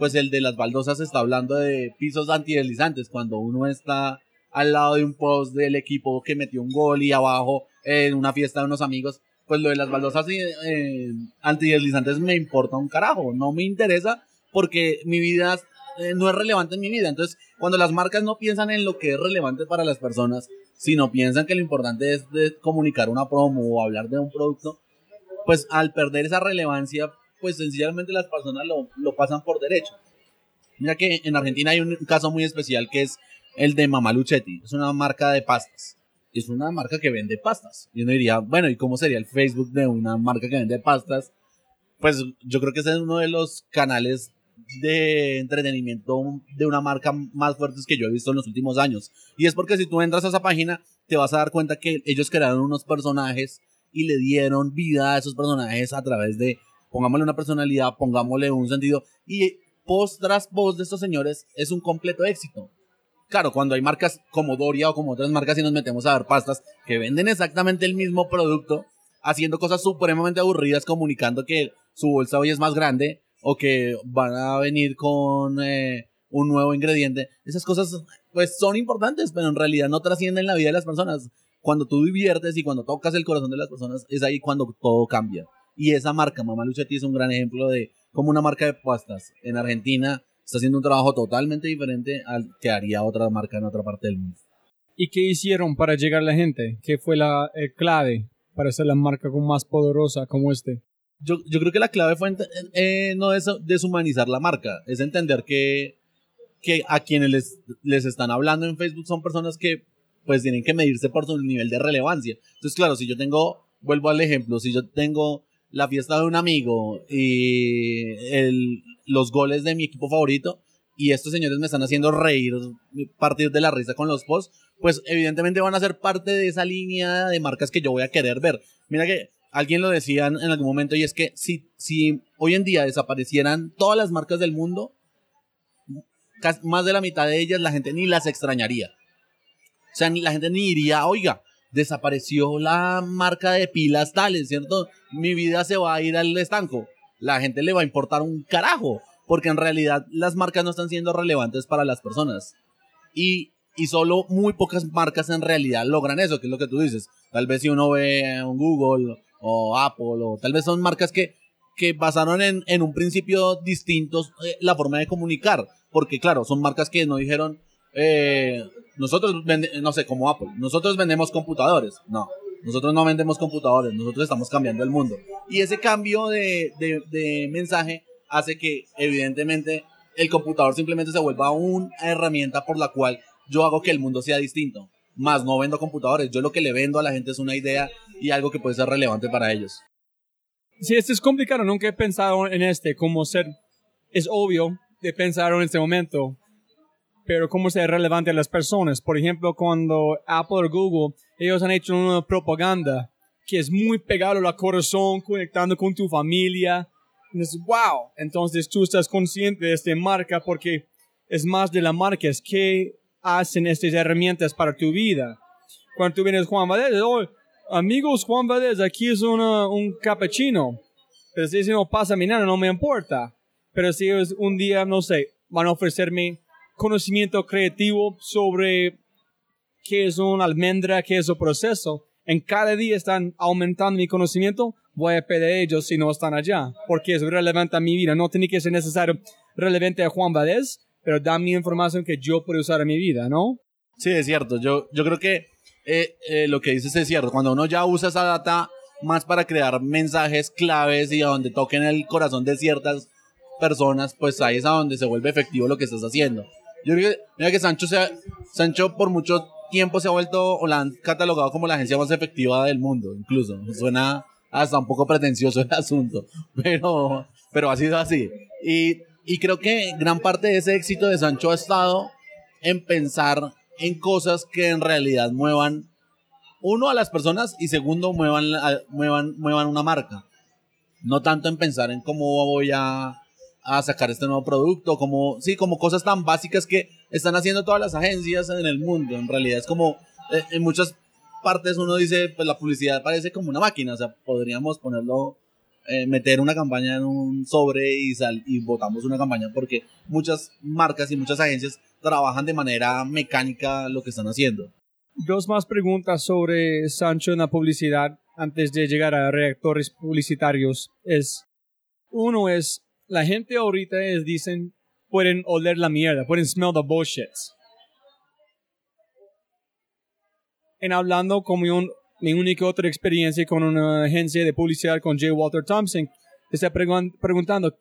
pues el de las baldosas está hablando de pisos antideslizantes. Cuando uno está al lado de un post del equipo que metió un gol y abajo en una fiesta de unos amigos, pues lo de las baldosas eh, antideslizantes me importa un carajo. No me interesa porque mi vida eh, no es relevante en mi vida. Entonces, cuando las marcas no piensan en lo que es relevante para las personas, sino piensan que lo importante es comunicar una promo o hablar de un producto, pues al perder esa relevancia, pues sencillamente las personas lo, lo pasan por derecho. Mira que en Argentina hay un caso muy especial que es el de Mamaluchetti. Es una marca de pastas. Es una marca que vende pastas. Y uno diría, bueno, ¿y cómo sería el Facebook de una marca que vende pastas? Pues yo creo que ese es uno de los canales de entretenimiento de una marca más fuertes que yo he visto en los últimos años. Y es porque si tú entras a esa página, te vas a dar cuenta que ellos crearon unos personajes y le dieron vida a esos personajes a través de, pongámosle una personalidad, pongámosle un sentido. Y post tras post de estos señores es un completo éxito. Claro, cuando hay marcas como Doria o como otras marcas y nos metemos a ver pastas que venden exactamente el mismo producto, haciendo cosas supremamente aburridas, comunicando que su bolsa hoy es más grande, o que van a venir con eh, un nuevo ingrediente. Esas cosas pues son importantes, pero en realidad no trascienden la vida de las personas. Cuando tú diviertes y cuando tocas el corazón de las personas, es ahí cuando todo cambia. Y esa marca, Mamá Luchetti, es un gran ejemplo de cómo una marca de pastas en Argentina está haciendo un trabajo totalmente diferente al que haría otra marca en otra parte del mundo. ¿Y qué hicieron para llegar a la gente? ¿Qué fue la clave para ser la marca más poderosa como este? yo, yo creo que la clave fue eh, no es deshumanizar la marca, es entender que, que a quienes les, les están hablando en Facebook son personas que pues tienen que medirse por su nivel de relevancia. Entonces, claro, si yo tengo, vuelvo al ejemplo, si yo tengo la fiesta de un amigo y el, los goles de mi equipo favorito y estos señores me están haciendo reír, partir de la risa con los posts, pues evidentemente van a ser parte de esa línea de marcas que yo voy a querer ver. Mira que alguien lo decía en algún momento y es que si, si hoy en día desaparecieran todas las marcas del mundo, más de la mitad de ellas la gente ni las extrañaría. O sea, ni la gente ni diría, oiga, desapareció la marca de pilas tales, ¿cierto? Mi vida se va a ir al estanco. La gente le va a importar un carajo, porque en realidad las marcas no están siendo relevantes para las personas. Y, y solo muy pocas marcas en realidad logran eso, que es lo que tú dices. Tal vez si uno ve un Google o Apple, o tal vez son marcas que, que basaron en, en un principio distintos eh, la forma de comunicar. porque claro, son marcas que no dijeron, eh, nosotros, no sé, como Apple, nosotros vendemos computadores. No, nosotros no vendemos computadores, nosotros estamos cambiando el mundo. Y ese cambio de, de, mensaje hace que, evidentemente, el computador simplemente se vuelva una herramienta por la cual yo hago que el mundo sea distinto. Más no vendo computadores, yo lo que le vendo a la gente es una idea y algo que puede ser relevante para ellos. Sí, esto es complicado, nunca he pensado en este, como ser, es obvio de pensar en este momento, pero cómo ser relevante a las personas. Por ejemplo, cuando Apple o Google, ellos han hecho una propaganda que es muy pegado al corazón, conectando con tu familia. Y wow, entonces tú estás consciente de esta marca porque es más de la marca, es que hacen estas herramientas para tu vida. Cuando tú vienes Juan Valdez, oh, amigos Juan Valdez, aquí es una, un cappuccino. Pero si no pasa mi nada, no me importa. Pero si es un día, no sé, van a ofrecerme conocimiento creativo sobre qué es una almendra, qué es un proceso, en cada día están aumentando mi conocimiento, voy a pedir a ellos si no están allá, porque es relevante a mi vida. No tiene que ser necesario relevante a Juan Valdez, pero da mi información que yo puedo usar en mi vida, ¿no? Sí, es cierto. Yo, yo creo que eh, eh, lo que dices es cierto. Cuando uno ya usa esa data más para crear mensajes claves y a donde toquen el corazón de ciertas personas, pues ahí es a donde se vuelve efectivo lo que estás haciendo. Yo creo que, mira que Sancho, sea, Sancho por mucho tiempo se ha vuelto o la han catalogado como la agencia más efectiva del mundo, incluso. Suena hasta un poco pretencioso el asunto, pero, pero ha sido así. Y, y creo que gran parte de ese éxito de Sancho ha estado en pensar en cosas que en realidad muevan, uno, a las personas y segundo, muevan, muevan, muevan una marca. No tanto en pensar en cómo voy a a sacar este nuevo producto, como, sí, como cosas tan básicas que están haciendo todas las agencias en el mundo. En realidad es como, eh, en muchas partes uno dice, pues la publicidad parece como una máquina, o sea, podríamos ponerlo, eh, meter una campaña en un sobre y, sal, y votamos una campaña porque muchas marcas y muchas agencias trabajan de manera mecánica lo que están haciendo. Dos más preguntas sobre Sancho en la publicidad antes de llegar a reactores publicitarios. Es, uno es, la gente ahorita es, dicen, pueden oler la mierda, pueden smell the bullshit. En hablando con mi, única otra experiencia con una agencia de publicidad con J. Walter Thompson, está preguntando,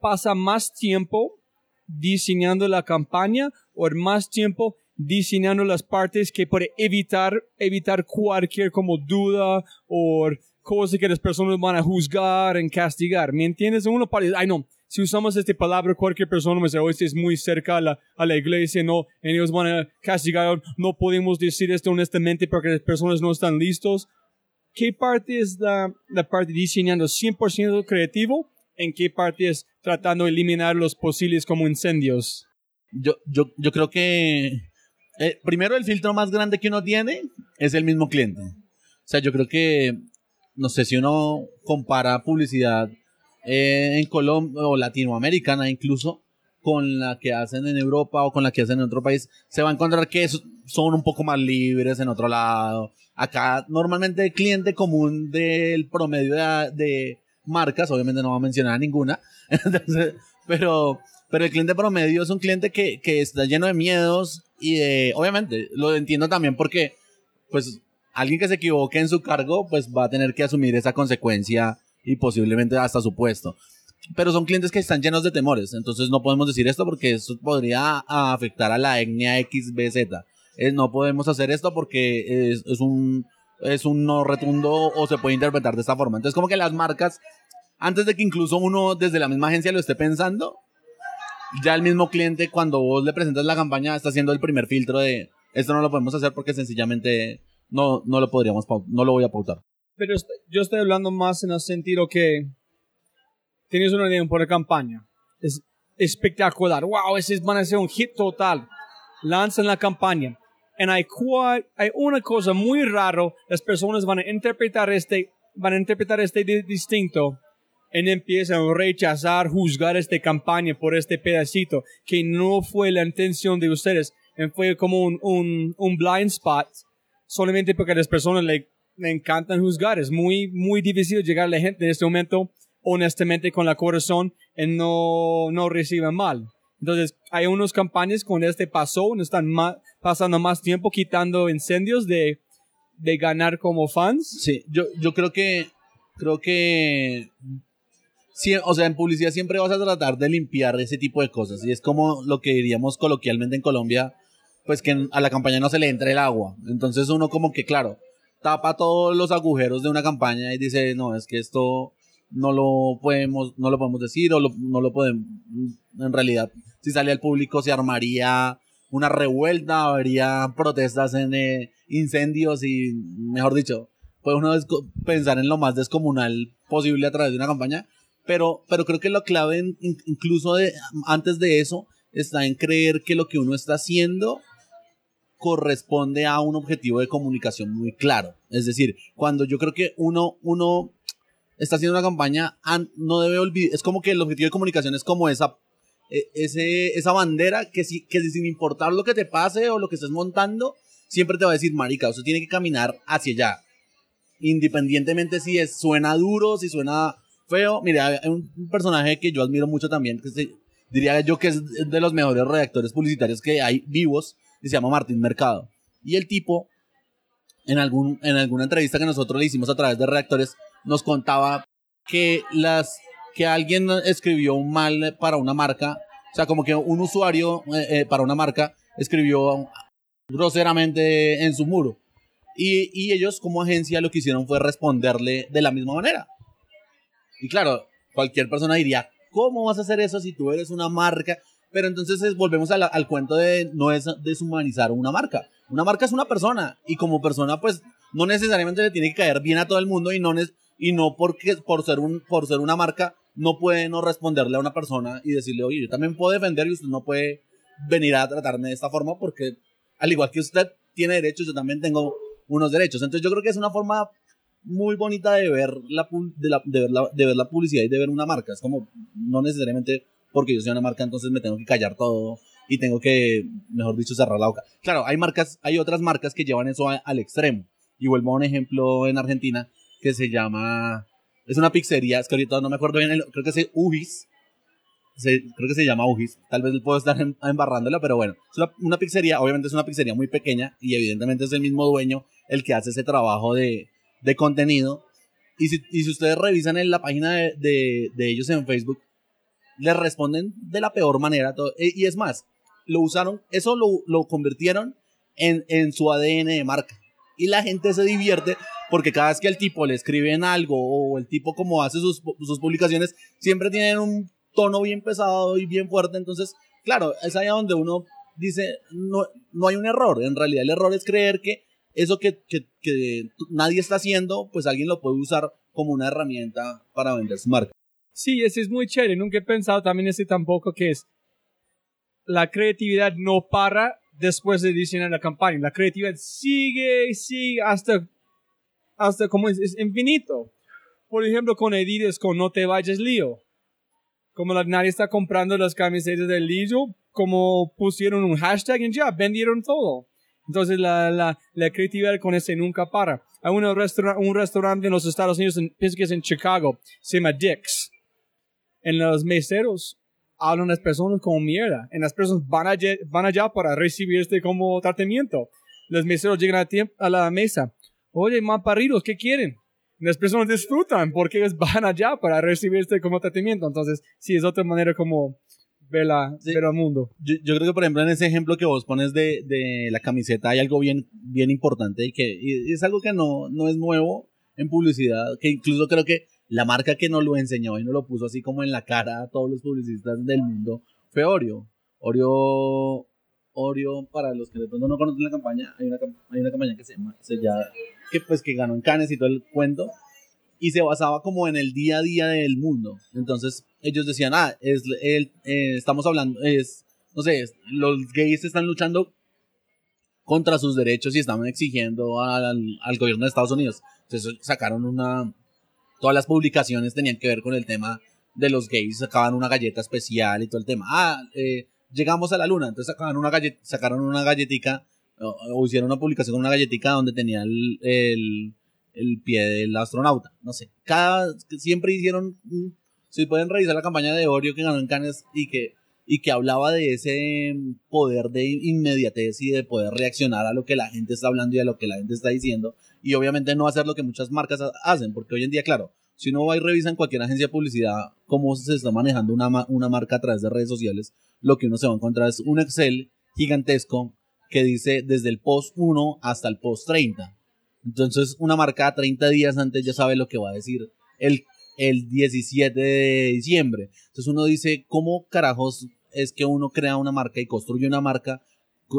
¿pasa más tiempo diseñando la campaña o más tiempo diseñando las partes que puede evitar, evitar cualquier como duda o cosa que las personas van a juzgar y castigar. ¿Me entiendes? Uno parece, ay no, si usamos esta palabra, cualquier persona me dice, oh, este es muy cerca a la, a la iglesia, no, ellos van a castigar, no podemos decir esto honestamente porque las personas no están listos. ¿Qué parte es la, la parte diseñando 100% creativo? ¿En qué parte es tratando de eliminar los posibles como incendios? Yo, yo, yo creo que eh, primero el filtro más grande que uno tiene es el mismo cliente. O sea, yo creo que no sé si uno compara publicidad eh, en Colombia o latinoamericana incluso con la que hacen en Europa o con la que hacen en otro país, se va a encontrar que son un poco más libres en otro lado. Acá normalmente el cliente común del promedio de, marcas, obviamente no va a mencionar ninguna, pero, pero el cliente promedio es un cliente que, que está lleno de miedos y de, obviamente, lo entiendo también porque, pues, alguien que se equivoque en su cargo, pues va a tener que asumir esa consecuencia y posiblemente hasta su puesto. Pero son clientes que están llenos de temores, entonces no podemos decir esto porque eso podría afectar a la etnia XBZ. No podemos hacer esto porque es, es, un, es un no retundo o se puede interpretar de esta forma. Entonces como que las marcas, antes de que incluso uno desde la misma agencia lo esté pensando, ya el mismo cliente cuando vos le presentas la campaña está haciendo el primer filtro de esto no lo podemos hacer porque sencillamente no, no lo podríamos, no lo voy a pautar. Pero yo estoy hablando más en el sentido que tienes una idea por la campaña. Es espectacular. Wow, ese van a ser un hit total. Lanzan la campaña. Y hay, una cosa muy rara. Las personas van a interpretar este, van a interpretar este distinto. Y empiezan a rechazar, juzgar esta campaña por este pedacito que no fue la intención de ustedes. Y fue como un, un blind spot solamente porque las personas le, le, encantan juzgar. Es muy, muy difícil llegar a la gente en este momento honestamente con la corazón y no, no reciben mal. Entonces, hay unas campañas con este pasó, no están ma- pasando más tiempo quitando incendios de, de ganar como fans. Sí, yo, yo creo que, creo que, sí, o sea, en publicidad siempre vas a tratar de limpiar ese tipo de cosas. Y es como lo que diríamos coloquialmente en Colombia, pues que a la campaña no se le entra el agua. Entonces uno como que, claro, tapa todos los agujeros de una campaña y dice, no, es que esto no lo podemos, no lo podemos decir o lo- no lo podemos, en realidad, si sale al público se armaría una revuelta, habría protestas en eh, incendios y, mejor dicho, puede uno pensar en lo más descomunal posible a través de una campaña, pero, pero creo que lo clave incluso antes de eso está en creer que lo que uno está haciendo corresponde a un objetivo de comunicación muy claro. Es decir, cuando yo creo que uno, uno está haciendo una campaña, no debe olvidar, es como que el objetivo de comunicación es como esa, e- ese, esa bandera que, si, que sin importar lo que te pase o lo que estés montando, siempre te va a decir, marica, usted tiene que caminar hacia allá. Independientemente si es, suena duro, si suena feo. Mire, hay un personaje que yo admiro mucho también, que se- diría yo que es de los mejores redactores publicitarios que hay vivos, se llama Martín Mercado. Y el tipo, en, algún, en alguna entrevista que nosotros le hicimos a través de redactores, nos contaba que las que alguien escribió mal para una marca, o sea, como que un usuario eh, eh, para una marca escribió groseramente en su muro. Y, y ellos como agencia lo que hicieron fue responderle de la misma manera. Y claro, cualquier persona diría, ¿cómo vas a hacer eso si tú eres una marca? Pero entonces es- volvemos al cuento de no es deshumanizar una marca. Una marca es una persona y como persona pues no necesariamente le tiene que caer bien a todo el mundo y no, y no porque por ser, un, por ser una marca no puede no responderle a una persona y decirle, oye, yo también puedo defender y usted no puede venir a tratarme de esta forma porque al igual que usted tiene derechos, yo también tengo unos derechos. Entonces yo creo que es una forma muy bonita de ver la, de, la, de, ver la, de ver la publicidad y de ver una marca. Es como, no necesariamente porque yo soy una marca, entonces me tengo que callar todo y tengo que, mejor dicho, cerrar la boca. Claro, hay marcas, hay otras marcas que llevan eso a- al extremo. Y vuelvo a un ejemplo en Argentina que se llama, es una pizzería, es que ahorita no me acuerdo bien, el- creo que es Ugis. Se- creo que se llama Ugis, tal vez puedo estar em- embarrándola, pero bueno, es una, una pizzería, obviamente es una pizzería muy pequeña y evidentemente es el mismo dueño el que hace ese trabajo de, de contenido. Y si, y si ustedes revisan en la página de, de- de ellos en Facebook, les responden de la peor manera. todo. E- Y es más, lo usaron, eso lo, lo convirtieron en, en su ADN de marca. Y la gente se divierte porque cada vez que el tipo le escriben algo o el tipo como hace sus, sus publicaciones, siempre tienen un tono bien pesado y bien fuerte. Entonces, claro, es allá donde uno dice, no, no hay un error. En realidad el error es creer que eso que, que, que nadie está haciendo, pues alguien lo puede usar como una herramienta para vender su marca. Sí, ese es muy chévere. Nunca he pensado también ese tampoco que es la creatividad no para después de diseñar la campaña. La creatividad sigue, sigue hasta, hasta como es, infinito. Por ejemplo, con Adidas, con No te vayas lío. Como la- nadie está comprando las camisetas del lío, como pusieron un hashtag y ya, vendieron todo. Entonces la, la, la creatividad con ese nunca para. Hay una restaura- un restaurante en los Estados Unidos, en- pienso que es en Chicago, se llama Dick's. En los meseros hablan las personas como mierda. En las personas van allá, van allá para recibir este como tratamiento. Los meseros llegan a, tiemp- a la mesa. Oye, maparritos, ¿qué quieren? Las personas disfrutan porque ellos van allá para recibir este como tratamiento. Entonces, sí, es otra manera como ver, la, Sí. ver al mundo. Yo, yo creo que, por ejemplo, en ese ejemplo que vos pones de, de la camiseta hay algo bien, bien importante y que y es algo que no, no es nuevo en publicidad, que incluso creo que la marca que nos lo enseñó y nos lo puso así como en la cara a todos los publicistas del mundo fue Oreo. Oreo, Oreo para los que de pronto no conocen la campaña, hay una, hay una campaña que se llama, se llama que pues que ganó en Cannes y todo el cuento y se basaba como en el día a día del mundo. Entonces ellos decían, ah, es el, eh, estamos hablando, es, no sé, es- los gays están luchando contra sus derechos y están exigiendo al, al gobierno de Estados Unidos. Entonces sacaron una, todas las publicaciones tenían que ver con el tema de los gays, sacaban una galleta especial y todo el tema. Ah, eh, llegamos a la luna, entonces sacaban una gallet, sacaron una galletica o, o hicieron una publicación con una galletica donde tenía el, el, pie del astronauta. No sé, cada, siempre hicieron, un- si pueden revisar la campaña de Oreo que ganó en Cannes y que y que hablaba de ese poder de inmediatez y de poder reaccionar a lo que la gente está hablando y a lo que la gente está diciendo y obviamente no hacer lo que muchas marcas hacen, porque hoy en día, claro, si uno va y revisa en cualquier agencia de publicidad cómo se está manejando una, una marca a través de redes sociales, lo que uno se va a encontrar es un Excel gigantesco que dice desde el post 1 hasta el post 30. Entonces, una marca 30 días antes ya sabe lo que va a decir el, el 17 de diciembre. Entonces uno dice, ¿cómo carajos es que uno crea una marca y construye una marca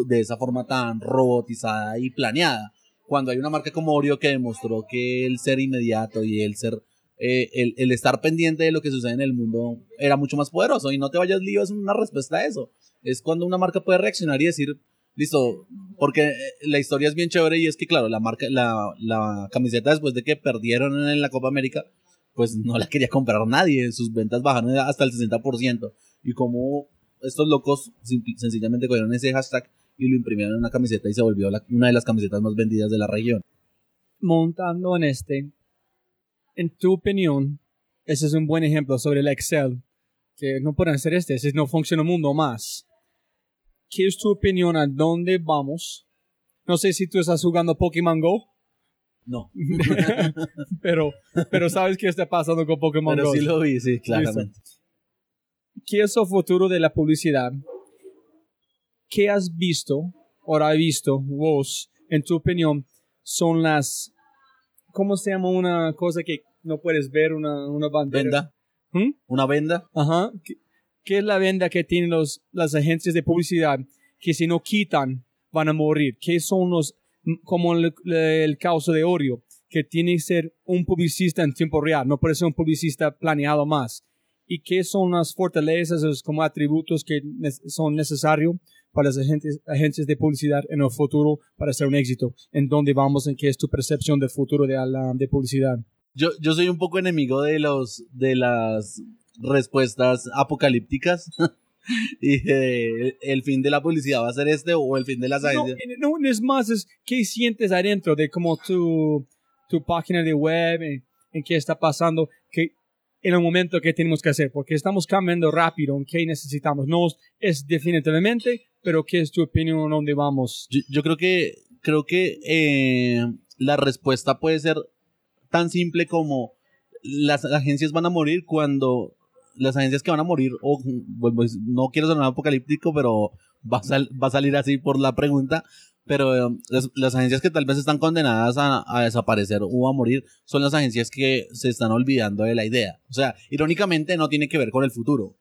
de esa forma tan robotizada y planeada. Cuando hay una marca como Oreo que demostró que el ser inmediato y el ser, eh, el, estar pendiente de lo que sucede en el mundo era mucho más poderoso. Y no te vayas lío, es una respuesta a eso. Es cuando una marca puede reaccionar y decir, listo, porque eh, la historia es bien chévere y es que, claro, la marca, la, la camiseta después de que perdieron en la Copa América, pues no la quería comprar nadie, sus ventas bajaron hasta el 60%. Y como estos locos sencillamente cogieron ese hashtag y lo imprimieron en una camiseta y se volvió una de las camisetas más vendidas de la región. Montando en este, en tu opinión, ese es un buen ejemplo sobre el Excel, que no pueden hacer este, si no funciona el mundo más. ¿Qué es tu opinión a dónde vamos? No sé si tú estás jugando Pokémon Go. No. pero, pero sabes qué está pasando con Pokémon Go. Pero sí lo vi, sí, claramente. ¿Qué es el futuro de la publicidad? ¿Qué has visto o has visto vos, en tu opinión, son las, ¿cómo se llama una cosa que no puedes ver, una, una bandera? ¿Venda? ¿Mm? ¿Una venda? Ajá. ¿Qué, es la venda que tienen los, las agencias de publicidad que si no quitan van a morir? ¿Qué son los, como el, el caso de Oreo, que tiene que ser un publicista en tiempo real, no puede ser un publicista planeado más? y qué son las fortalezas, los como atributos que son necesarios para las agentes, agencias de publicidad en el futuro para ser un éxito. ¿En dónde vamos? ¿En qué es tu percepción del futuro de, la, de publicidad? Yo, yo soy un poco enemigo de, los, de las respuestas apocalípticas. y el fin de la publicidad va a ser este o el fin de las agencias. No, no es más, es qué sientes adentro de como tu, tu página de web, en, en qué está pasando, que en el momento que tenemos que hacer, porque estamos cambiando rápido en qué necesitamos. No es definitivamente, pero ¿qué es tu opinión dónde vamos? Yo, creo que, creo que eh, la respuesta puede ser tan simple como las agencias van a morir cuando las agencias que van a morir, o pues, no quiero sonar apocalíptico, pero va va a salir así por la pregunta, pero um, las, agencias que tal vez están condenadas a, desaparecer o a morir son las agencias que se están olvidando de la idea. O sea, irónicamente no tiene que ver con el futuro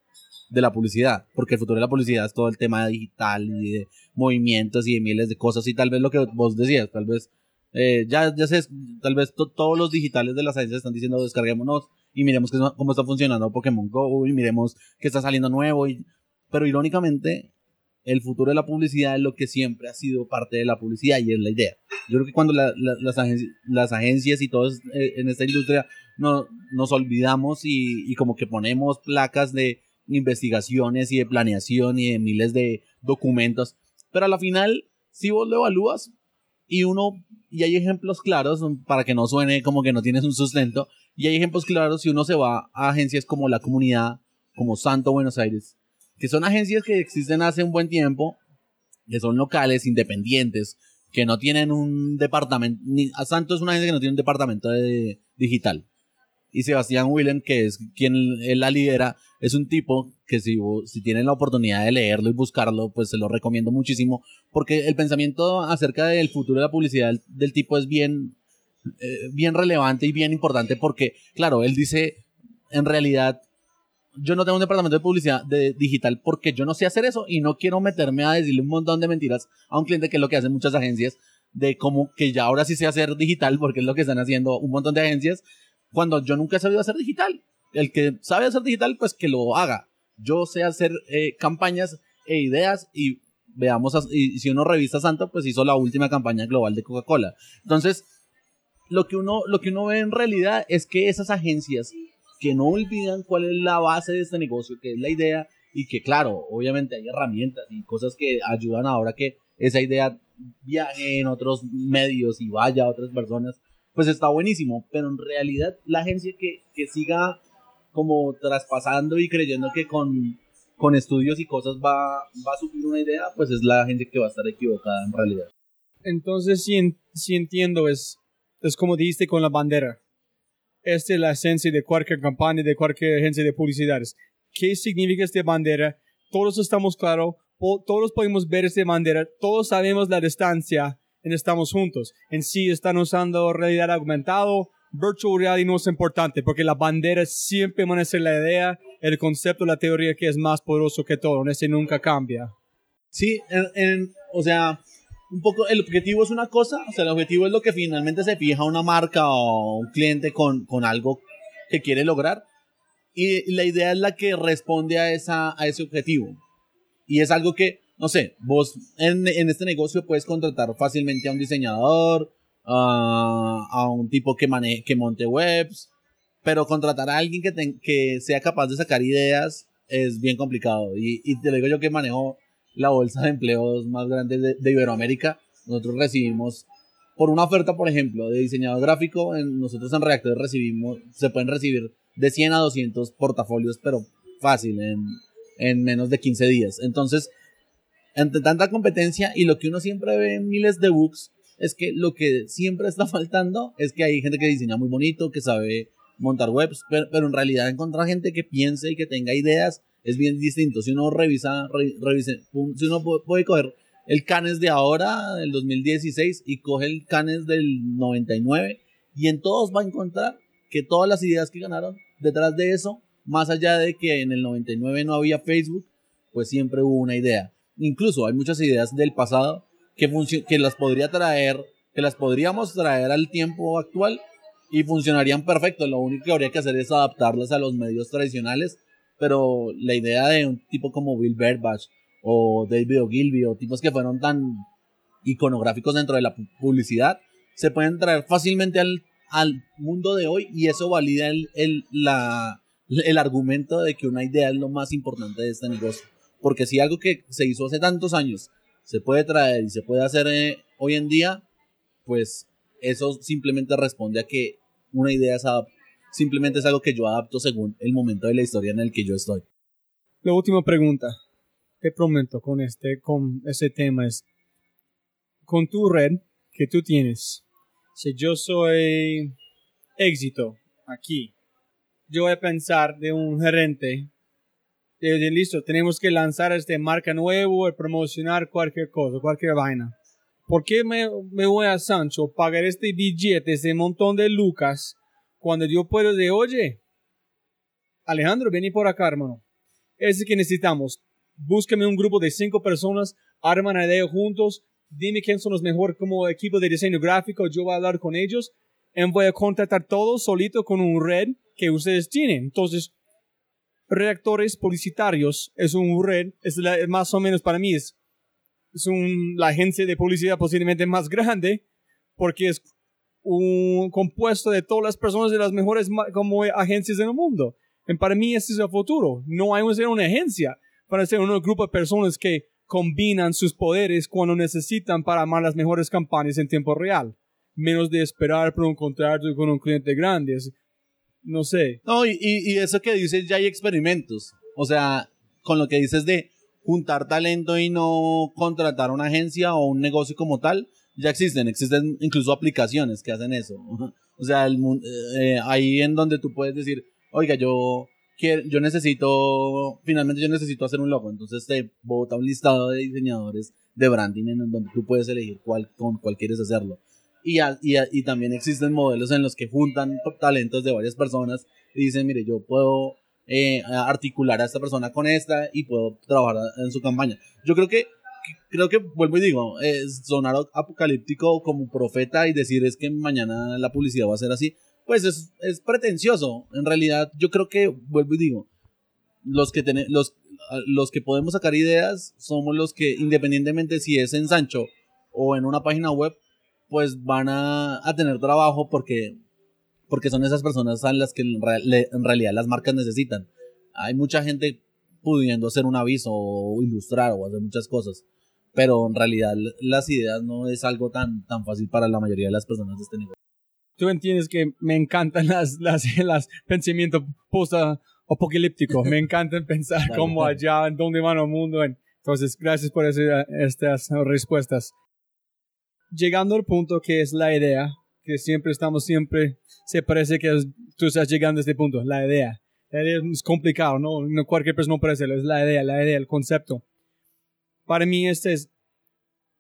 de la publicidad, porque el futuro de la publicidad es todo el tema digital y de movimientos y de miles de cosas y tal vez lo que vos decías, tal vez eh, ya, ya sé, tal vez todos los digitales de las agencias están diciendo descarguémonos y miremos cómo está funcionando Pokémon Go y miremos qué está saliendo nuevo, y, pero irónicamente el futuro de la publicidad es lo que siempre ha sido parte de la publicidad y es la idea. Yo creo que cuando las, agencias, y todos eh, en esta industria no, nos olvidamos y, como que ponemos placas de investigaciones y de planeación y de miles de documentos, pero a la final, si vos lo evalúas y uno, y hay ejemplos claros para que no suene como que no tienes un sustento, y hay ejemplos claros si uno se va a agencias como la comunidad, como Santo Buenos Aires, que son agencias que existen hace un buen tiempo, que son locales, independientes, que no tienen un departamento, ni, a Santos es una agencia que no tiene un departamento de, digital. Y Sebastián Willem, que es quien él la lidera, es un tipo que si, si tienen la oportunidad de leerlo y buscarlo, pues se lo recomiendo muchísimo, porque el pensamiento acerca del futuro de la publicidad del, tipo es bien, eh, bien relevante y bien importante, porque, claro, él dice, en realidad, yo no tengo un departamento de publicidad de digital porque yo no sé hacer eso y no quiero meterme a decirle un montón de mentiras a un cliente que es lo que hacen muchas agencias de como que ya ahora sí sé hacer digital porque es lo que están haciendo un montón de agencias cuando yo nunca he sabido hacer digital. El que sabe hacer digital pues que lo haga. Yo sé hacer eh, campañas e ideas y veamos, y si uno revista Santo pues hizo la última campaña global de Coca-Cola. Entonces, lo que uno lo que uno ve en realidad es que esas agencias que no olvidan cuál es la base de este negocio, que es la idea, y que claro, obviamente hay herramientas y cosas que ayudan ahora que esa idea viaje en otros medios y vaya a otras personas, pues está buenísimo, pero en realidad la agencia que, que siga como traspasando y creyendo que con, con estudios y cosas va, va a suplir una idea, pues es la gente que va a estar equivocada en realidad. Entonces, si, en- si entiendo, es, es como dijiste con la bandera. Esta es la esencia de cualquier campaña, de cualquier agencia de publicidades. ¿Qué significa esta bandera? Todos estamos claros, todos podemos ver esta bandera, todos sabemos la distancia en estamos juntos. En sí están usando realidad aumentado, virtual reality no es importante, porque la bandera siempre ser la idea, el concepto, la teoría que es más poderoso que todo, ese nunca cambia. Sí, en- en- o sea, un poco el objetivo es una cosa, o sea, el objetivo es lo que finalmente se fija una marca o un cliente con, con algo que quiere lograr. Y la idea es la que responde a, esa, a ese objetivo. Y es algo que, no sé, vos en, en este negocio puedes contratar fácilmente a un diseñador, a, un tipo que, maneje, que monte webs, pero contratar a alguien que, ten- que sea capaz de sacar ideas es bien complicado. Y, y te lo digo yo que manejo la bolsa de empleos más grande de, de Iberoamérica. Nosotros recibimos, por una oferta, por ejemplo, de diseñador gráfico, en- nosotros en Reactores recibimos, se pueden recibir de 100 a 200 portafolios, pero fácil, en, en menos de 15 días. Entonces, entre tanta competencia y lo que uno siempre ve en miles de books, es que lo que siempre está faltando es que hay gente que diseña muy bonito, que sabe montar webs, pero, pero en realidad encontrar gente que piense y que tenga ideas es bien distinto. Si uno revisa, re- revise- si uno pu- puede coger el Canes de ahora, del 2016, y coge el Canes del 99, y en todos va a encontrar que todas las ideas que ganaron detrás de eso, más allá de que en el 99 no había Facebook, pues siempre hubo una idea. Incluso hay muchas ideas del pasado que, que las podría traer, que las podríamos traer al tiempo actual y funcionarían perfecto. Lo único que habría que hacer es adaptarlas a los medios tradicionales, pero la idea de un tipo como Bill Berbach o David Ogilvy o tipos que fueron tan iconográficos dentro de la pu- publicidad se pueden traer fácilmente al, al mundo de hoy y eso valida el, el, la, el argumento de que una idea es lo más importante de este negocio. Porque si algo que se hizo hace tantos años se puede traer y se puede hacer eh, hoy en día, pues eso simplemente responde a que una idea es simplemente es algo que yo adapto según el momento de la historia en el que yo estoy. La última pregunta. Te prometo con este, con ese tema es, con tu red que tú tienes, si yo soy éxito aquí, yo voy a pensar de un gerente, de, de, listo, tenemos que lanzar este marca nuevo, promocionar cualquier cosa, cualquier vaina. ¿Por qué me, me voy a Sancho pagar este billete, ese montón de lucas, cuando yo puedo de, oye, Alejandro, vení por acá, hermano. Es que necesitamos. Búscame un grupo de cinco personas, arman la idea juntos, dime quién son los mejores como equipo de diseño gráfico, yo voy a hablar con ellos, y voy a contratar todo solito con un red que ustedes tienen. Entonces, redactores publicitarios es un red, es la- más o menos para mí es, es un, la agencia de publicidad posiblemente más grande, porque es un compuesto de todas las personas de las mejores como agencias en el mundo. Y para mí ese es el futuro. No hay que ser una agencia para ser un grupo de personas que combinan sus poderes cuando necesitan para armar las mejores campañas en tiempo real. Menos de esperar por un contrato con un cliente grande. Es- no sé. No, y, y, eso que dices, ya hay experimentos. O sea, con lo que dices de juntar talento y no contratar una agencia o un negocio como tal, ya existen. Existen incluso aplicaciones que hacen eso. O sea, el, mun- eh, ahí en donde tú puedes decir, oiga, yo, quiero, yo necesito, finalmente yo necesito hacer un logo. Entonces te bota un listado de diseñadores de branding en donde tú puedes elegir cuál, con cuál quieres hacerlo. Y, a- y, a- y también existen modelos en los que juntan talentos de varias personas y dicen, mire, yo puedo eh, articular a esta persona con esta y puedo trabajar en su campaña. Yo creo que, creo que vuelvo y digo, es sonar apocalíptico como profeta y decir es que mañana la publicidad va a ser así, pues es, es pretencioso. En realidad, yo creo que, vuelvo y digo, los que, tene- los, los que podemos sacar ideas somos los que, independientemente si es en Sancho o en una página web, pues van a, a tener trabajo porque, porque son esas personas a las que en, le- en realidad las marcas necesitan. Hay mucha gente pudiendo hacer un aviso o ilustrar o hacer muchas cosas, pero en realidad las ideas no es algo tan, tan fácil para la mayoría de las personas de este negocio. Tú entiendes que me encantan las, las, las pensamientos post apocalíptico. Me encanta pensar cómo allá, en dónde van el mundo. Entonces, gracias por ese- estas respuestas. Llegando al punto que es la idea, que siempre estamos, siempre se parece que es- tú estás llegando a este punto, la idea. La idea es complicado, ¿no? no cualquier persona puede hacerlo, es la idea, la idea, el concepto. Para mí este es,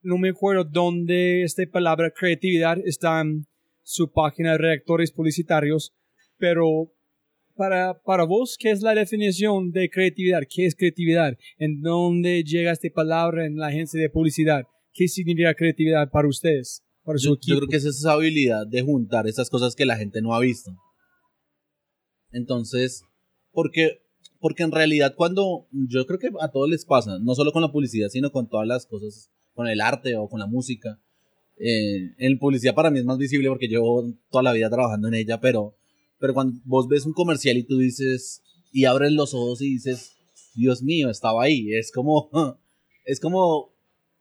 no me acuerdo dónde esta palabra creatividad está en su página de reactores publicitarios, pero para, para vos, ¿qué es la definición de creatividad? ¿Qué es creatividad? ¿En dónde llega esta palabra en la agencia de publicidad? ¿Qué significa creatividad para ustedes? Para su Yo, equipo. yo creo que es esa habilidad de juntar esas cosas que la gente no ha visto. Entonces, porque, porque en realidad cuando, yo creo que a todos les pasa, no solo con la publicidad, sino con todas las cosas, con el arte o con la música. Eh, en publicidad para mí es más visible porque llevo toda la vida trabajando en ella, pero, pero cuando vos ves un comercial y tú dices, y abres los ojos y dices, Dios mío, estaba ahí, es como, es como,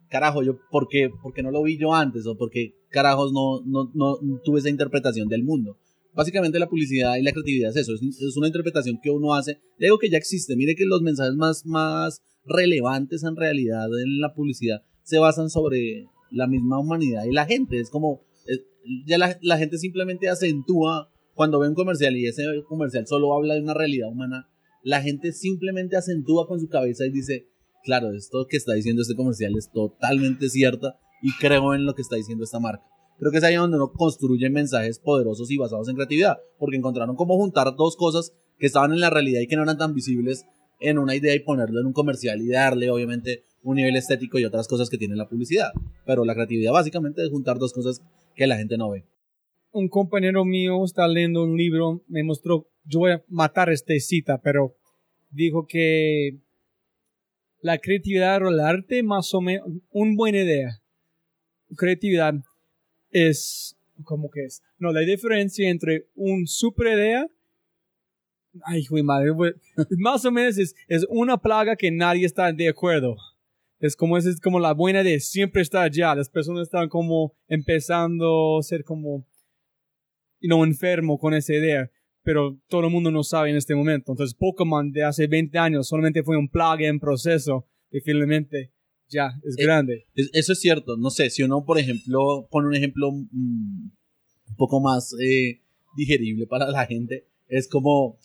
carajo, yo, ¿por qué, por qué no lo vi yo antes? ¿O por qué carajos no, no, no tuve esa interpretación del mundo? Básicamente la publicidad y la creatividad es eso, es, es una interpretación que uno hace de algo que ya existe. Mire que los mensajes más, más relevantes en realidad en la publicidad se basan sobre la misma humanidad y la gente. Es como, es- ya la, la gente simplemente acentúa cuando ve un comercial y ese comercial solo habla de una realidad humana, la gente simplemente acentúa con su cabeza y dice, claro, esto que está diciendo este comercial es totalmente cierta y creo en lo que está diciendo esta marca. Creo que es ahí donde uno construye mensajes poderosos y basados en creatividad, porque encontraron cómo juntar dos cosas que estaban en la realidad y que no eran tan visibles en una idea y ponerlo en un comercial y darle obviamente un nivel estético y otras cosas que tiene la publicidad. Pero la creatividad básicamente es juntar dos cosas que la gente no ve. un compañero mío está leyendo un libro, me mostró, yo voy a matar esta cita, pero dijo que la creatividad o el arte, más o menos, una buena idea. Creatividad es, ¿cómo que es? No, la diferencia entre un super idea, ay, madre, más o menos es, es una plaga que nadie está de acuerdo. Es como, es, como la buena idea, siempre está allá. Las personas están como empezando a ser como no enfermo con esa idea, pero todo el mundo no sabe en este momento. Entonces, Pokémon de hace 20 años solamente fue un plaga en proceso y finalmente ya es Eh, grande. Es- Eso es cierto. No sé, si uno, por ejemplo, pone un ejemplo mm, un poco más eh, digerible para la gente, es como,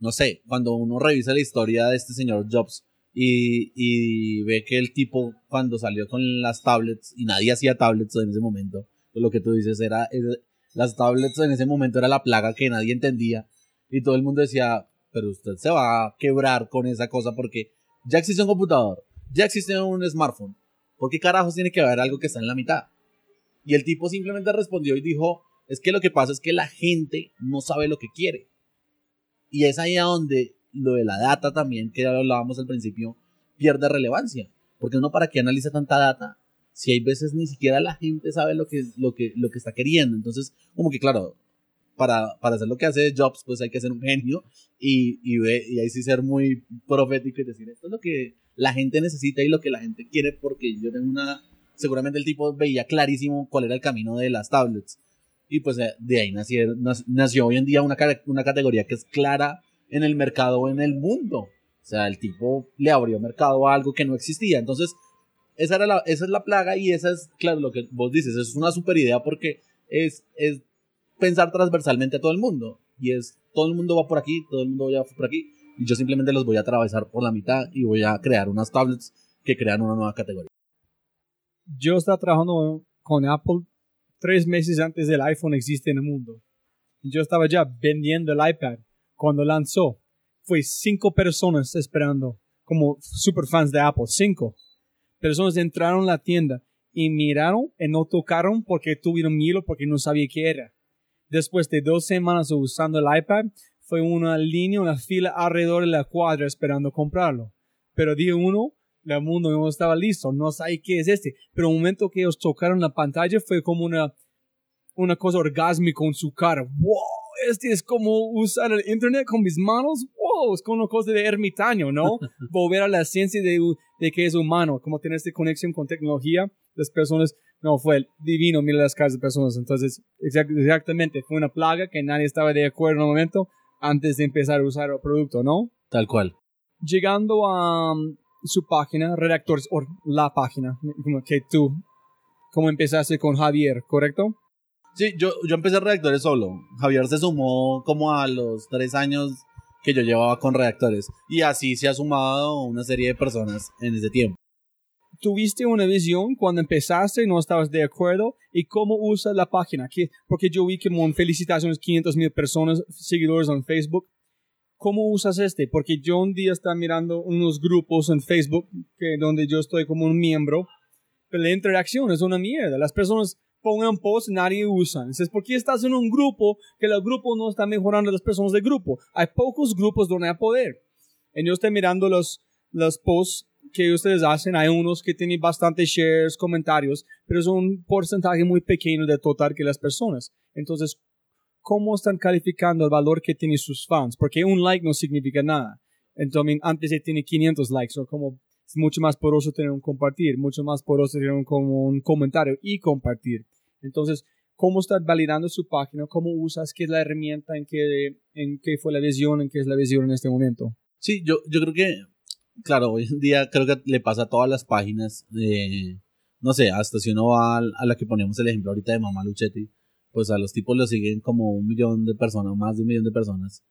no sé, cuando uno revisa la historia de este señor Jobs y, y ve que el tipo cuando salió con las tablets, y nadie hacía tablets en ese momento, lo que tú dices era, las tablets en ese momento era la plaga que nadie entendía y todo el mundo decía, pero usted se va a quebrar con esa cosa porque ya existe un computador, ya existe un smartphone. ¿Por qué carajos tiene que haber algo que está en la mitad? Y el tipo simplemente respondió y dijo, es que lo que pasa es que la gente no sabe lo que quiere. Y es ahí a donde lo de la data también, que ya hablábamos al principio, pierde relevancia. Porque uno para qué analiza tanta data si hay veces ni siquiera la gente sabe lo que, lo que, lo que está queriendo. Entonces, como que claro, para, para hacer lo que hace Jobs, pues hay que ser un genio y, y, ve- y ahí sí ser muy profético y decir, esto es lo que la gente necesita y lo que la gente quiere porque yo tengo una... Seguramente el tipo veía clarísimo cuál era el camino de las tablets. Y pues eh, de ahí nació, nació hoy en día una, una categoría que es clara en el mercado en el mundo. O sea, el tipo le abrió mercado a algo que no existía. Entonces, esa, era la, esa es la plaga y esa es, claro, lo que vos dices, es una super idea porque es, es pensar transversalmente a todo el mundo. Y es, todo el mundo va por aquí, todo el mundo va por aquí. Y yo simplemente los voy a atravesar por la mitad y voy a crear unas tablets que crean una nueva categoría. Yo estaba trabajando con Apple tres meses antes del iPhone existe en el mundo. Yo estaba ya vendiendo el iPad cuando lanzó. Fue cinco personas esperando, como super fans de Apple, cinco. Personas entraron a la tienda y miraron y no tocaron porque tuvieron miedo porque no sabía qué era. Después de dos semanas usando el iPad, fue una línea, una fila alrededor de la cuadra esperando comprarlo. Pero día uno, el mundo no estaba listo, no sabía qué es este. Pero el momento que ellos tocaron la pantalla fue como una, una cosa orgásmica en su cara. ¡Wow! Este es como usar el internet con mis manos. ¡Wow! Es como una cosa de ermitaño, ¿no? Volver a la ciencia de, de que es humano, como tener esta conexión con tecnología. Las personas, no, fue divino, mira las caras de personas. Entonces, exact- exactamente, fue una plaga que nadie estaba de acuerdo en el momento. antes de empezar a usar el producto, ¿no? Tal cual. Llegando a um, su página, redactores, o la página, como que tú, como empezaste con Javier, ¿correcto? Sí, yo, yo empecé redactores solo. Javier se sumó como a los tres años que yo llevaba con redactores. Y así se ha sumado una serie de personas en ese tiempo. ¿Tuviste una visión cuando empezaste y no estabas de acuerdo? ¿Y cómo usas la página? Porque yo vi que en felicitaciones 500 mil personas, seguidores en Facebook. ¿Cómo usas este? Porque yo un día estaba mirando unos grupos en Facebook que, donde yo estoy como un miembro, pero la interacción es una mierda. Las personas pongan post nadie usa. Entonces, ¿por qué estás en un grupo que el grupo no está mejorando a las personas del grupo? Hay pocos grupos donde hay poder. Y yo estoy mirando los, los posts que ustedes hacen, hay unos que tienen bastantes shares, comentarios, pero es un porcentaje muy pequeño de total que las personas. Entonces, ¿cómo están calificando el valor que tienen sus fans? Porque un like no significa nada. Entonces, antes de tiene 500 likes, o como es mucho más poroso tener un compartir, mucho más poroso tener un, comentario y compartir. Entonces, ¿cómo estás validando su página? ¿Cómo usas? ¿Qué es la herramienta? ¿En qué, en qué fue la visión? ¿En qué es la visión en este momento? Sí, yo, yo creo que claro, hoy en día creo que le pasa a todas las páginas. no sé, hasta si uno va a, la que ponemos el ejemplo ahorita de Mamá Luchetti, pues a los tipos lo siguen como un millón de personas, más de un millón de personas.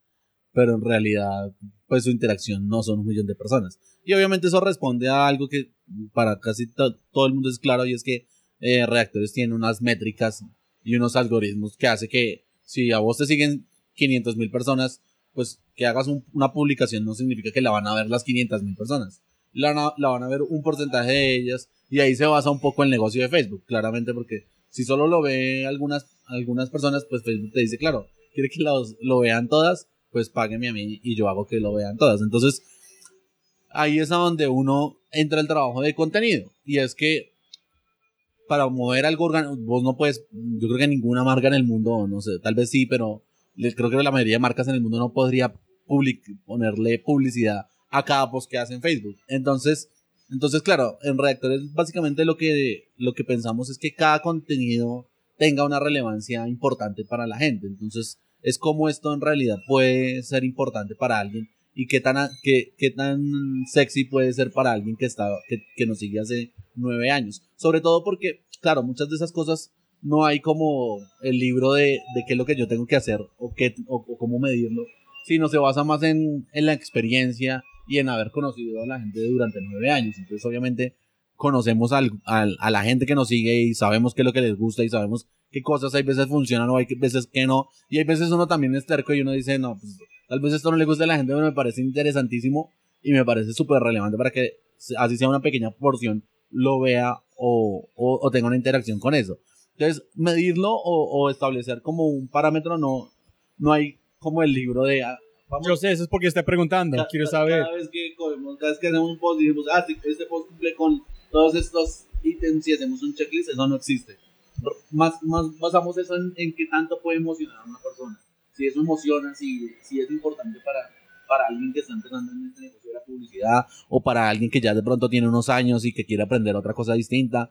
Pero en realidad, pues su interacción no son un millón de personas. Y obviamente eso responde a algo que para casi todo el mundo es claro y es que eh, Reactores tienen unas métricas y unos algoritmos que hace que si a vos te siguen 500 mil personas, pues que hagas una publicación no significa que la van a ver las 500 mil personas. La, la, van a ver un porcentaje de ellas y ahí se basa un poco el negocio de Facebook, claramente porque si solo lo ve algunas, algunas personas, pues Facebook te dice, claro, quiere que los, lo vean todas, pues págueme a mí y yo hago que lo vean todas. Entonces, ahí es a donde uno entra el trabajo de contenido y es que para mover algo vos no puedes, yo creo que ninguna marca en el mundo, no sé, tal vez sí, pero creo que la mayoría de marcas en el mundo no podría ponerle publicidad a cada post que hace en Facebook. Entonces, entonces claro, en Reactores básicamente lo que, lo que pensamos es que cada contenido tenga una relevancia importante para la gente. Entonces, es como esto en realidad puede ser importante para alguien y qué tan, qué, qué tan sexy puede ser para alguien que, está, que, que nos sigue hace nueve años. Sobre todo porque, claro, muchas de esas cosas no hay como el libro de, de qué es lo que yo tengo que hacer o, qué, o, cómo medirlo, sino se basa más en, en, la experiencia y en haber conocido a la gente durante nueve años. Entonces, obviamente, conocemos al, al, a la gente que nos sigue y sabemos qué es lo que les gusta y sabemos qué cosas hay veces funcionan o hay veces que no. Y hay veces uno también es terco y uno dice, no, pues tal vez esto no le gusta a la gente, pero me parece interesantísimo y me parece súper relevante para que así sea una pequeña porción lo vea o, o, o tenga una interacción con eso. Entonces, medirlo o, establecer como un parámetro no, no hay como el libro de... Ah, Yo sé, eso es porque estoy preguntando, quiero saber. Cada vez que cada vez que hacemos un post y decimos, ah, este post cumple con todos estos ítems y hacemos un checklist, eso no existe. Más, más basamos eso en, en qué tanto puede emocionar a una persona. Si eso emociona, si, si es importante para, para alguien que está empezando en este negocio de la publicidad o para alguien que ya de pronto tiene unos años y que quiere aprender otra cosa distinta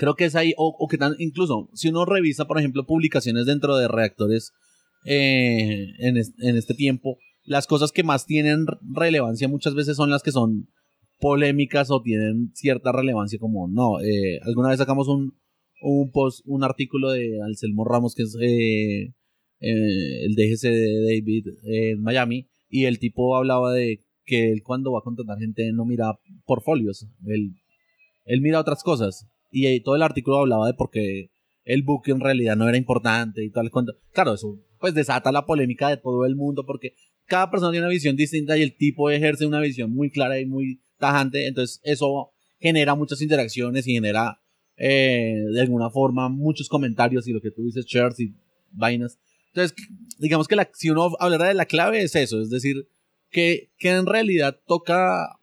Creo que es ahí, o, que tan, incluso, si uno revisa, por ejemplo, publicaciones dentro de reactores eh, en, en, este tiempo, las cosas que más tienen relevancia muchas veces son las que son polémicas o tienen cierta relevancia, como no. Eh, alguna vez sacamos un, un post, un artículo de Anselmo Ramos, que es eh, el DGC de David en Miami, y el tipo hablaba de que él cuando va a contratar gente no mira portfolios, él, él mira otras cosas y todo el artículo hablaba de por qué el book en realidad no era importante y tal. Claro, eso pues desata la polémica de todo el mundo porque cada persona tiene una visión distinta y el tipo ejerce una visión muy clara y muy tajante. Entonces eso genera muchas interacciones y genera eh, de alguna forma muchos comentarios y lo que tú dices, shares y vainas. Entonces, digamos que la, si uno hablara de la clave es eso, es decir, que, que en realidad toca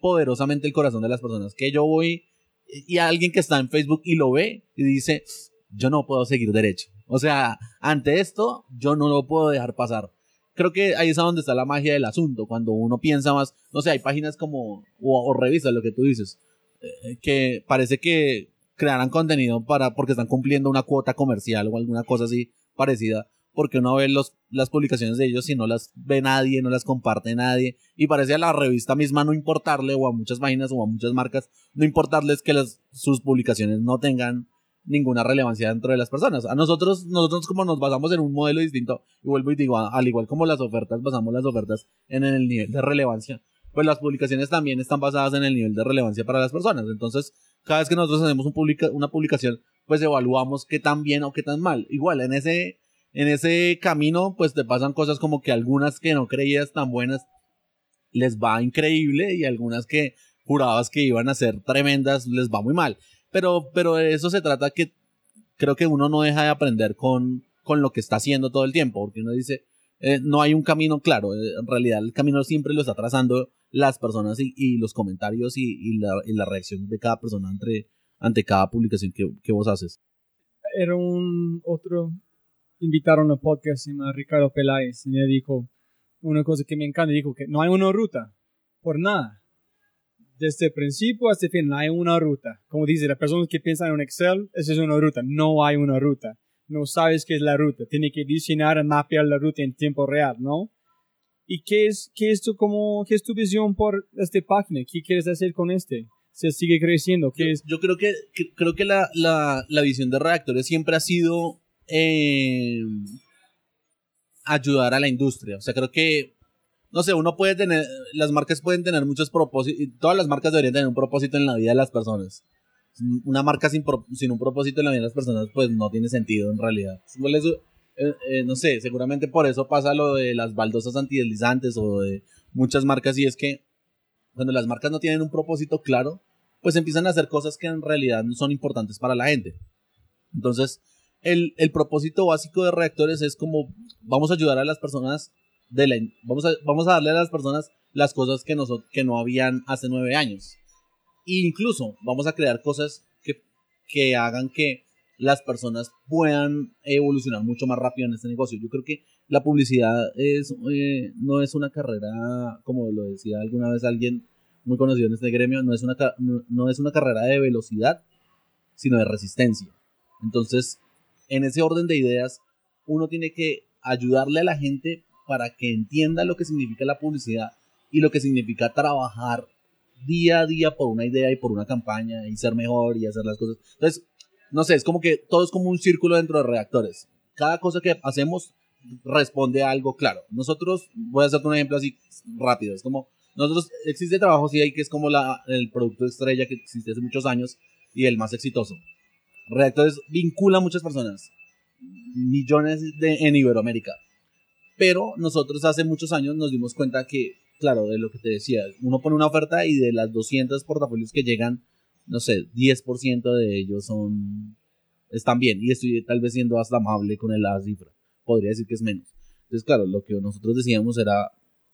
poderosamente el corazón de las personas. Que yo voy y alguien que está en Facebook y lo ve y dice, yo no puedo seguir derecho. O sea, ante esto, yo no lo puedo dejar pasar. Creo que ahí es donde está la magia del asunto, cuando uno piensa más, no sé, hay páginas como, o, revistas, lo que tú dices, eh, que parece que crearán contenido para, porque están cumpliendo una cuota comercial o alguna cosa así parecida, porque uno ve los, las publicaciones de ellos y no las ve nadie, no las comparte nadie. Y parece a la revista misma no importarle, o a muchas páginas o a muchas marcas, no importarles que las, sus publicaciones no tengan ninguna relevancia dentro de las personas. A nosotros, nosotros como nos basamos en un modelo distinto, y vuelvo y digo, al igual como las ofertas, basamos las ofertas en el nivel de relevancia, pues las publicaciones también están basadas en el nivel de relevancia para las personas. Entonces, cada vez que nosotros hacemos una publicación, pues evaluamos qué tan bien o qué tan mal. Igual, en ese, en ese camino, pues te pasan cosas como que algunas que no creías tan buenas les va increíble y algunas que jurabas que iban a ser tremendas les va muy mal. Pero, pero de eso se trata que creo que uno no deja de aprender con, con lo que está haciendo todo el tiempo, porque uno dice, eh, no hay un camino claro, eh, en realidad el camino siempre lo está trazando las personas y, los comentarios y, la, y, la, reacción de cada persona ante, ante cada publicación que, que vos haces. Era un otro, invitaron a podcast, Ricardo Peláez, y me dijo una cosa que me encanta, dijo que no hay una ruta, por nada desde el principio hasta el fin, no hay una ruta. Como dice, las personas que piensan en Excel, esa es una ruta. No hay una ruta. No sabes qué es la ruta. Tiene que diseñar y mapear la ruta en tiempo real, ¿no? ¿Y qué es, qué es, tu, como, qué es tu visión por esta página? ¿Qué quieres hacer con este? ¿Se sigue creciendo? ¿Qué yo, es? yo creo que, creo que la, la, la, visión de reactores siempre ha sido eh, ayudar a la industria. O sea, creo que no sé, uno puede tener, las marcas pueden tener muchos propósitos, todas las marcas deberían tener un propósito en la vida de las personas. Una marca sin, sin un propósito en la vida de las personas, pues no tiene sentido en realidad. Eh, eh, no sé, seguramente por eso pasa lo de las baldosas antideslizantes o de muchas marcas, y es que cuando las marcas no tienen un propósito claro, pues empiezan a hacer cosas que en realidad no son importantes para la gente. Entonces, el, el propósito básico de reactores es como vamos a ayudar a las personas vamos, a, vamos a darle a las personas las cosas que, nosotros, que no habían hace nueve años. E incluso vamos a crear cosas que, que hagan que las personas puedan evolucionar mucho más rápido en este negocio. Yo creo que la publicidad es, eh, no es una carrera, como lo decía alguna vez alguien muy conocido en este gremio, no es una, no es una carrera de velocidad, sino de resistencia. Entonces, en ese orden de ideas, uno tiene que ayudarle a la gente para que entienda lo que significa la publicidad y lo que significa trabajar día a día por una idea y por una campaña y ser mejor y hacer las cosas. Entonces, no sé, es como que todo es como un círculo dentro de reactores. Cada cosa que hacemos responde a algo claro. Nosotros, voy a hacerte un ejemplo así rápido, es como, nosotros existe trabajo sí hay que es como la, el producto estrella que existe hace muchos años y el más exitoso. Reactores vincula a muchas personas, millones de, en Iberoamérica. Pero nosotros hace muchos años nos dimos cuenta que, claro, de lo que te decía, uno pone una oferta y de las 200 portafolios que llegan, no sé, 10% de ellos son están bien y estoy tal vez siendo hasta amable con la cifra. Podría decir que es menos. Entonces, claro, lo que nosotros decíamos era,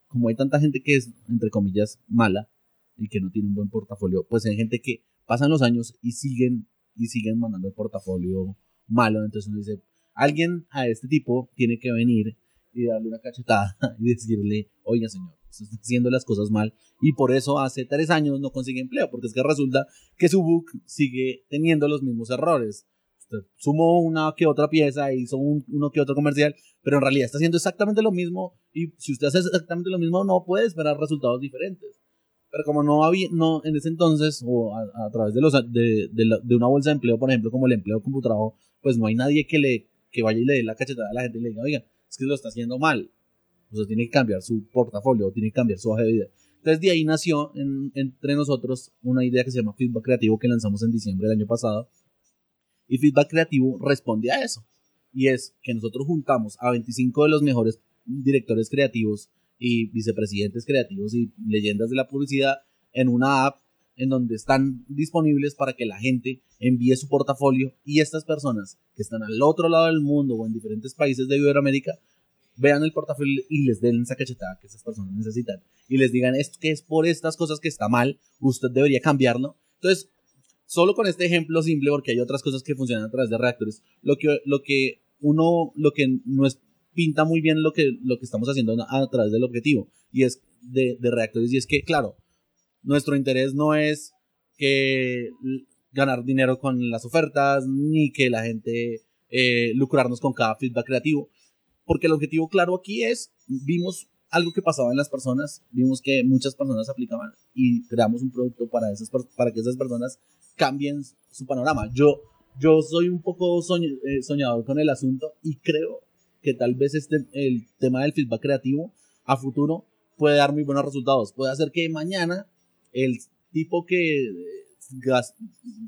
como hay tanta gente que es, entre comillas, mala y que no tiene un buen portafolio, pues hay gente que pasan los años y siguen y siguen mandando el portafolio malo. Entonces uno dice, alguien a este tipo tiene que venir y darle una cachetada y decirle, oiga señor, haciendo las cosas mal y por eso hace tres años no consigue empleo, porque es que resulta que su book sigue teniendo los mismos errores. Sumó una que otra pieza, hizo uno que otro comercial, pero en realidad está haciendo exactamente lo mismo y si usted hace exactamente lo mismo no puede esperar resultados diferentes. Pero como no había, no, en ese entonces, o a, través de, los, de, de, una bolsa de empleo, por ejemplo, como el empleo con trabajo, pues no hay nadie que, le, que vaya y le dé la cachetada a la gente y le diga, oiga, es que lo está haciendo mal. O sea, tiene que cambiar su portafolio, tiene que cambiar su hoja de vida. Entonces de ahí nació entre nosotros una idea que se llama Feedback Creativo que lanzamos en diciembre del año pasado. Y Feedback Creativo responde a eso. Y es que nosotros juntamos a 25 de los mejores directores creativos y vicepresidentes creativos y leyendas de la publicidad en una app en donde están disponibles para que la gente envíe su portafolio y estas personas que están al otro lado del mundo o en diferentes países de Iberoamérica vean el portafolio y les den esa cachetada que esas personas necesitan y les digan es que es por estas cosas que está mal, usted debería cambiarlo. Entonces, solo con este ejemplo simple, porque hay otras cosas que funcionan a través de reactores, lo que, lo que uno, lo que no es, pinta muy bien lo que, lo que estamos haciendo a, través del objetivo y es de, de reactores y es que, claro, nuestro interés no es que ganar dinero con las ofertas, ni que la gente eh, lucrarnos con cada feedback creativo. Porque el objetivo claro aquí es, vimos algo que pasaba en las personas, vimos que muchas personas aplicaban y creamos un producto para, esas, para que esas personas cambien su panorama. Yo, yo soy un poco eh, soñador con el asunto y creo que tal vez este, el tema del feedback creativo a futuro puede dar muy buenos resultados. Puede hacer que mañana el tipo que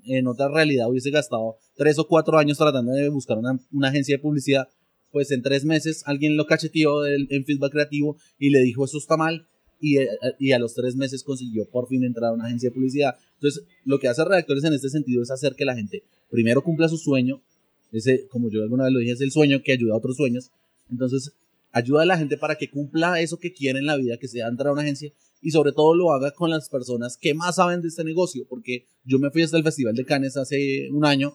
en otra realidad hubiese gastado tres o cuatro años tratando de buscar una, una agencia de publicidad, pues en tres meses alguien lo cacheteó en feedback creativo y le dijo eso está mal y, eh, y, a los tres meses consiguió por fin entrar a una agencia de publicidad. Entonces, lo que hace Redactores en este sentido es hacer que la gente primero cumpla su sueño, ese, como yo alguna vez lo dije, es el sueño que ayuda a otros sueños. Entonces, ayuda a la gente para que cumpla eso que quiere en la vida, que sea entrar a una agencia y sobre todo lo haga con las personas que más saben de este negocio, porque yo me fui hasta el Festival de Cannes hace un año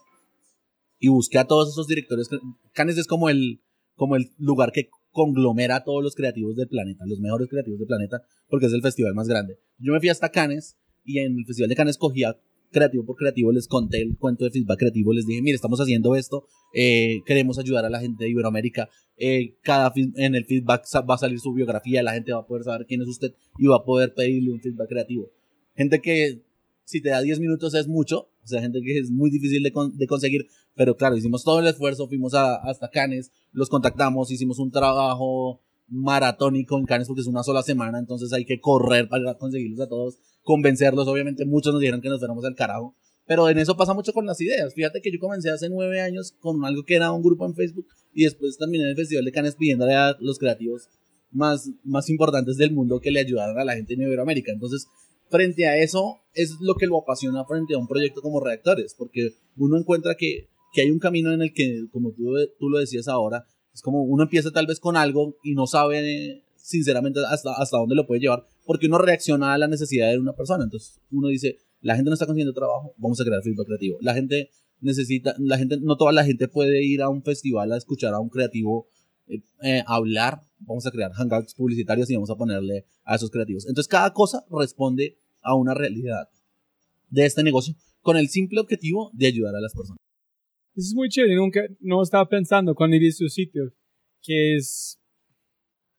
y busqué a todos esos directores. Cannes es como el, como el lugar que conglomera a todos los creativos del planeta, los mejores creativos del planeta, porque es el festival más grande. Yo me fui hasta Cannes y en el Festival de Cannes cogía creativo por creativo, les conté el cuento de feedback creativo, les dije, mire, estamos haciendo esto, eh, queremos ayudar a la gente de Iberoamérica, eh, cada en el feedback va a salir su biografía, la gente va a poder saber quién es usted y va a poder pedirle un feedback creativo. Gente que si te da 10 minutos es mucho, o sea, gente que es muy difícil de, de conseguir, pero claro, hicimos todo el esfuerzo, fuimos a, hasta Cannes, los contactamos, hicimos un trabajo maratónico en Cannes porque es una sola semana, entonces hay que correr para conseguirlos a todos, convencerlos, obviamente muchos nos dijeron que nos fuéramos al carajo, pero en eso pasa mucho con las ideas. Fíjate que yo comencé hace nueve años con algo que era un grupo en Facebook y después también en el Festival de Cannes pidiéndole a los creativos más, más importantes del mundo que le ayudaran a la gente en Iberoamérica. Entonces, frente a eso, es lo que lo apasiona frente a un proyecto como Reactores, porque uno encuentra que, que hay un camino en el que, como tú, tú lo decías ahora, es como uno empieza tal vez con algo y no sabe sinceramente hasta, hasta dónde lo puede llevar, porque uno reacciona a la necesidad de una persona. Entonces, uno dice, la gente no está consiguiendo trabajo, vamos a crear feedback creativo. La gente necesita, la gente, no toda la gente puede ir a un festival a escuchar a un creativo eh, eh, hablar, vamos a crear hangouts publicitarios y vamos a ponerle a esos creativos. Entonces cada cosa responde a una realidad de este negocio con el simple objetivo de ayudar a las personas. Eso es muy chévere, nunca no estaba pensando cuando vi su sitio que es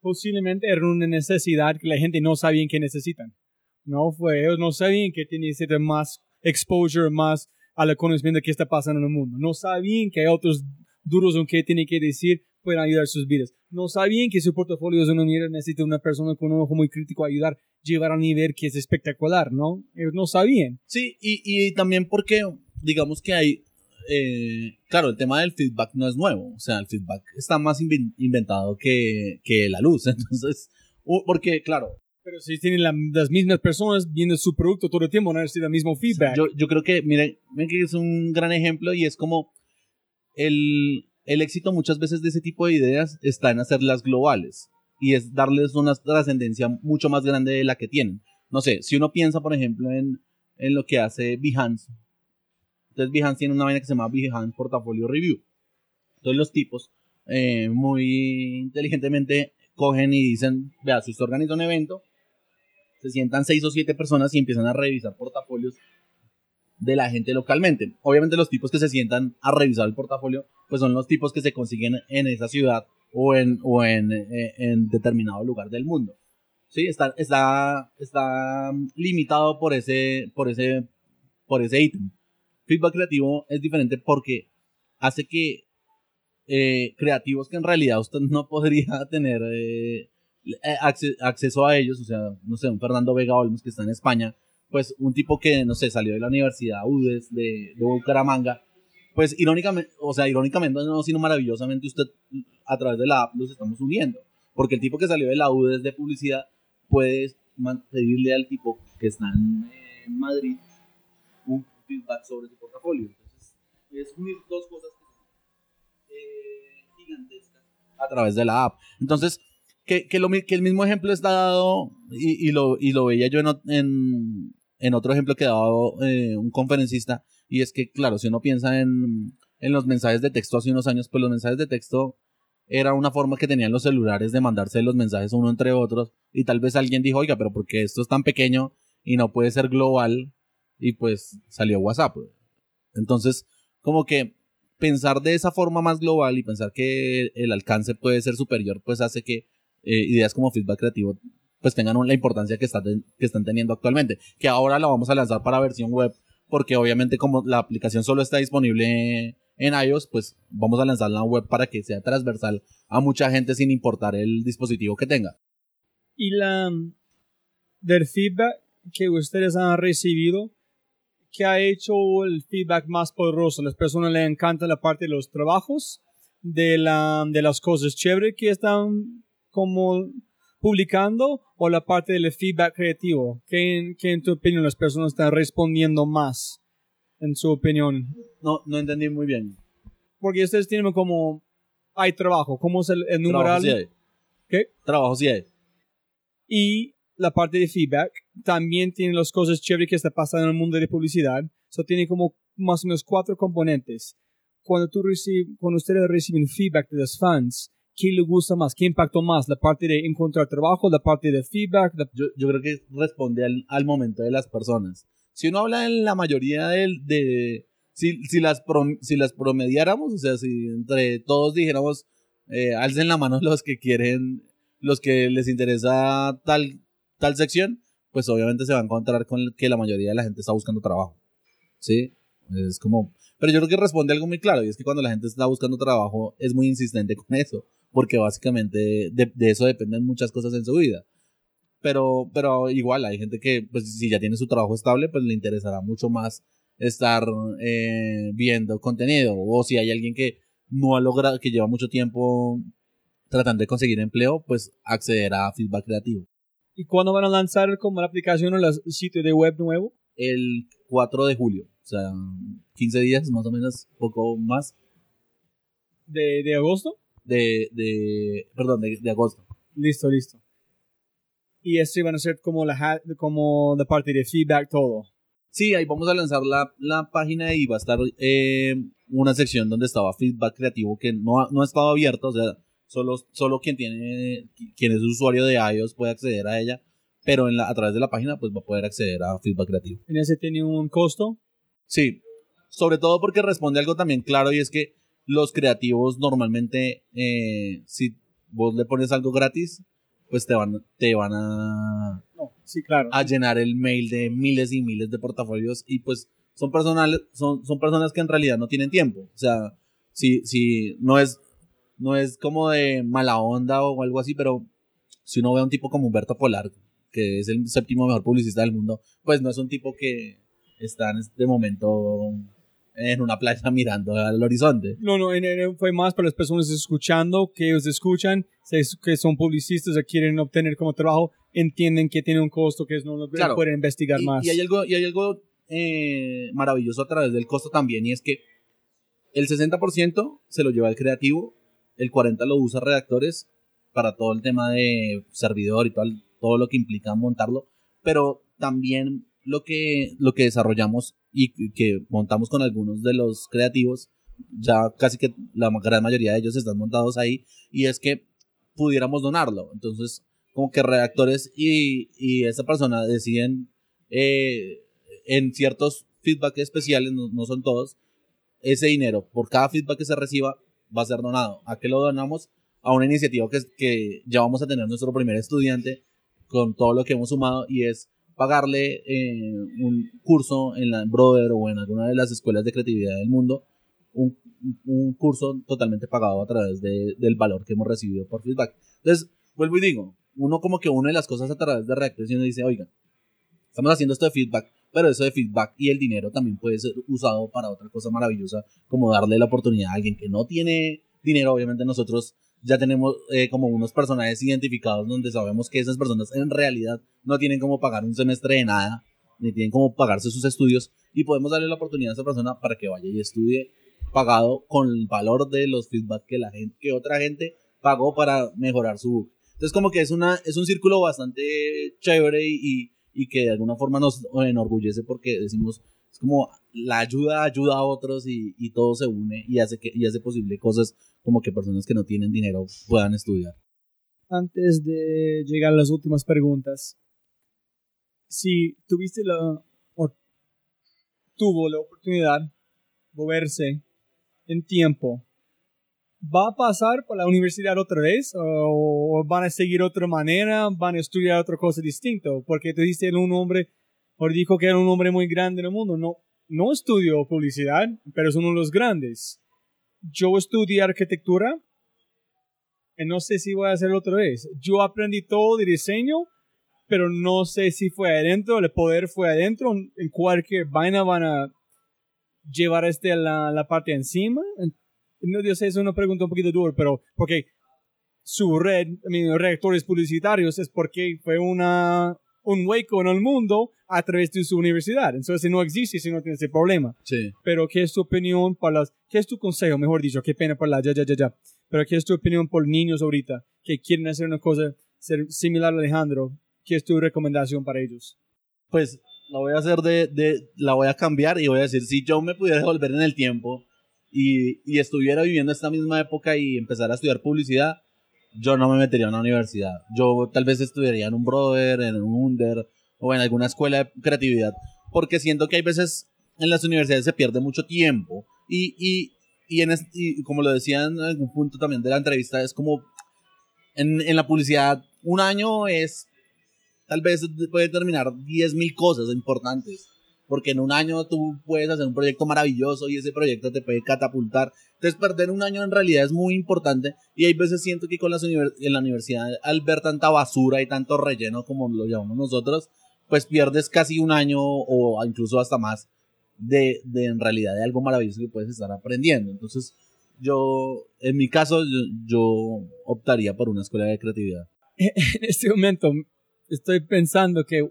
posiblemente era una necesidad que la gente no sabía que necesitan. No fue, ellos no sabían que tenía que ser más exposure, más al conocimiento de qué está pasando en el mundo. No sabían que hay otros duros en qué tienen que decir pueden ayudar sus vidas. No sabían que su portafolio es una mierda, necesita una persona con un ojo muy crítico a ayudar, llevar a un nivel que es espectacular, ¿no? Ellos no sabían. Sí, y, y también porque, digamos que hay, eh, claro, el tema del feedback no es nuevo, o sea, el feedback está más inventado que, que la luz, entonces, porque, claro, pero si tienen las mismas personas viendo su producto todo el tiempo, no necesitan el mismo feedback. Yo, yo creo que, miren, que es un gran ejemplo y es como el, el éxito muchas veces de ese tipo de ideas está en hacerlas globales y es darles una trascendencia mucho más grande de la que tienen. No sé, si uno piensa, por ejemplo, en, en lo que hace Behance, entonces Behance tiene una vaina que se llama Behance Portfolio Review. Entonces los tipos eh, muy inteligentemente cogen y dicen, vea, si usted organiza un evento, se sientan seis o siete personas y empiezan a revisar portafolios de la gente localmente. Obviamente los tipos que se sientan a revisar el portafolio, pues son los tipos que se consiguen en esa ciudad o en, o en, eh, en determinado lugar del mundo. Sí, está, está, está limitado por ese, por ese, por ese ítem. Feedback creativo es diferente porque hace que eh, creativos que en realidad usted no podría tener eh, eh, acceso a ellos, o sea, no sé, un Fernando Vega Olmos que está en España, pues un tipo que, no sé, salió de la Universidad UDES de, Bucaramanga, pues irónicamente, o sea, irónicamente, no, sino maravillosamente usted a través de la app los estamos uniendo, porque el tipo que salió de la UDES de publicidad puede pedirle al tipo que está en Madrid feedback sobre su portafolio. Entonces, es unir dos cosas eh, gigantescas a través de la app. Entonces, que, que, lo, que el mismo ejemplo está dado, y, y, lo, y lo veía yo en, en, otro ejemplo que dado eh, un conferencista, y es que, claro, si uno piensa en, en los mensajes de texto hace unos años, pues los mensajes de texto era una forma que tenían los celulares de mandarse los mensajes uno entre otros, y tal vez alguien dijo, oiga, pero porque esto es tan pequeño y no puede ser global, y pues salió WhatsApp. Entonces, como que pensar de esa forma más global y pensar que el alcance puede ser superior, pues hace que eh, ideas como feedback creativo pues tengan la importancia que están, que están teniendo actualmente. Que ahora la vamos a lanzar para versión web, porque obviamente como la aplicación solo está disponible en iOS, pues vamos a lanzarla en web para que sea transversal a mucha gente sin importar el dispositivo que tenga. Y la del feedback que ustedes han recibido, ¿qué ha hecho el feedback más poderoso? ¿A las personas les encanta la parte de los trabajos, de, la, de las cosas chéveres que están como publicando o la parte del feedback creativo? ¿Qué, ¿Qué, en tu opinión las personas están respondiendo más? En su opinión. No, no entendí muy bien. Porque ustedes tienen como, hay trabajo, ¿cómo es el, el numeral? Trabajo sí hay. ¿Qué? Trabajo sí hay. Y la parte de feedback también tiene las cosas chéveres que está pasando en el mundo de publicidad. Eso tiene como más o menos cuatro componentes. Cuando, tú recibes, cuando ustedes reciben feedback de los fans, ¿qué le gusta más? ¿Qué impactó más? ¿La parte de encontrar trabajo? ¿La parte de feedback? Yo, yo creo que responde al, al momento de las personas. Si uno habla en la mayoría del- de... si, si, las si las promediáramos, o sea, si entre todos dijéramos, eh, alcen la mano los que quieren, los que les interesa tal, tal sección, pues obviamente se va a encontrar con que la mayoría de la gente está buscando trabajo. ¿Sí? Es como... Pero yo creo que responde algo muy claro, y es que cuando la gente está buscando trabajo es muy insistente con eso, porque básicamente de, eso dependen muchas cosas en su vida pero, pero igual hay gente que, pues si ya tiene su trabajo estable, pues le interesará mucho más estar eh, viendo contenido. O si hay alguien que no ha logrado, que lleva mucho tiempo tratando de conseguir empleo, pues accederá a feedback creativo. ¿Y cuándo van a lanzar como la aplicación o el sitio de web nuevo? El 4 de julio, o sea, 15 días más o menos, poco más, ¿De, de agosto? de, de perdón, de, de agosto. Listo, listo. Y esto van a ser como la, como la parte de feedback, todo. Sí, ahí vamos a lanzar la, la página y va a estar eh, una sección donde estaba feedback creativo que no no ha estado abierta, o sea, solo, solo quien tiene, quien es usuario de iOS puede acceder a ella, pero en la, a través de la página pues va a poder acceder a feedback creativo. ¿En ese tiene un costo? Sí, sobre todo porque responde algo también claro y es que los creativos normalmente, eh, si vos le pones algo gratis, pues te van, te van a, No, sí, claro. a llenar el mail de miles y miles de portafolios y pues son personales, son, son personas que en realidad no tienen tiempo. O sea, si, si no es, no es como de mala onda o algo así, pero si uno ve a un tipo como Humberto Polar, que es el séptimo mejor publicista del mundo, pues no es un tipo que está en este momento en una playa mirando al horizonte. No, no, en- en- fue más para las personas escuchando, que ellos escuchan, que son publicistas o quieren obtener como trabajo, entienden que tiene un costo, que es no lo Claro. pueden investigar y, más. y hay algo, y hay algo eh, maravilloso a través del costo también, y es que el 60% se lo lleva el creativo, el 40% lo usa redactores para todo el tema de servidor y todo, todo lo que implica montarlo, pero también lo que, lo que desarrollamos y que montamos con algunos de los creativos, ya casi que la gran mayoría de ellos están montados ahí, y es que pudiéramos donarlo. Entonces, como que redactores y, y esa persona deciden eh, en ciertos feedback especiales, no, no son todos, ese dinero por cada feedback que se reciba va a ser donado. ¿A qué lo donamos? A una iniciativa que, que ya vamos a tener nuestro primer estudiante con todo lo que hemos sumado y es pagarle eh, un curso en la Brother o en alguna de las escuelas de creatividad del mundo, un, un curso totalmente pagado a través de- del valor que hemos recibido por feedback. Entonces, vuelvo y digo, uno como que une las cosas a través de reactores y dice, oiga, estamos haciendo esto de feedback, pero eso de feedback y el dinero también puede ser usado para otra cosa maravillosa, como darle la oportunidad a alguien que no tiene dinero. Obviamente nosotros ya tenemos eh, como unos personajes identificados donde sabemos que esas personas en realidad no tienen como pagar un semestre de nada, ni tienen como pagarse sus estudios, y podemos darle la oportunidad a esa persona para que vaya y estudie pagado con el valor de los feedback que la gente, que otra gente pagó para mejorar su. Entonces como que es una, es un círculo bastante chévere y, y, que de alguna forma nos enorgullece porque decimos, es como la ayuda ayuda a otros y, todo se une y hace que, y hace posible cosas como que personas que no tienen dinero puedan estudiar. Antes de llegar a las últimas preguntas, si tuviste la, tuvo la oportunidad moverse en tiempo, ¿va a pasar por la universidad otra vez? ¿O van a seguir otra manera? ¿Van a estudiar otra cosa distinta? Porque tú dices un hombre, o dijo que era un hombre muy grande en el mundo. No, no estudió publicidad, pero es uno de los grandes. Yo estudié arquitectura y no sé si voy a hacerlo otra vez. Yo aprendí todo de diseño, pero no sé si fue adentro, el poder fue adentro. En cualquier vaina van a llevar este la, la parte encima. No, yo sé, es una pregunta un poquito dura, pero porque su red, mis reactores publicitarios es porque fue una, un hueco en el mundo a través de su universidad. Entonces no existe si no tiene ese problema. Sí. Pero ¿qué es tu opinión para las, qué es tu consejo, mejor dicho, qué pena para la, ya, ya, ya, ya. Pero ¿qué es tu opinión por niños ahorita que quieren hacer una cosa ser similar a Alejandro? ¿Qué es tu recomendación para ellos? Pues la voy a hacer de, de, la voy a cambiar y voy a decir, si yo me pudiera devolver en el tiempo y, y estuviera viviendo esta misma época y empezar a estudiar publicidad, yo no me metería en una universidad. Yo tal vez estudiaría en un brother, en un under o en alguna escuela de creatividad, porque siento que hay veces en las universidades se pierde mucho tiempo y, y, y, en y como lo decía en algún punto también de la entrevista, es como en, en la publicidad un año es tal vez puede terminar 10.000 cosas importantes. Porque en un año tú puedes hacer un proyecto maravilloso y ese proyecto te puede catapultar. Entonces, perder un año en realidad es muy importante. Y hay veces siento que con las en la universidad, al ver tanta basura y tanto relleno, como lo llamamos nosotros, pues pierdes casi un año o incluso hasta más de, de en realidad de algo maravilloso que puedes estar aprendiendo. Entonces, yo, en mi caso, yo, yo optaría por una escuela de creatividad. En este momento, estoy pensando que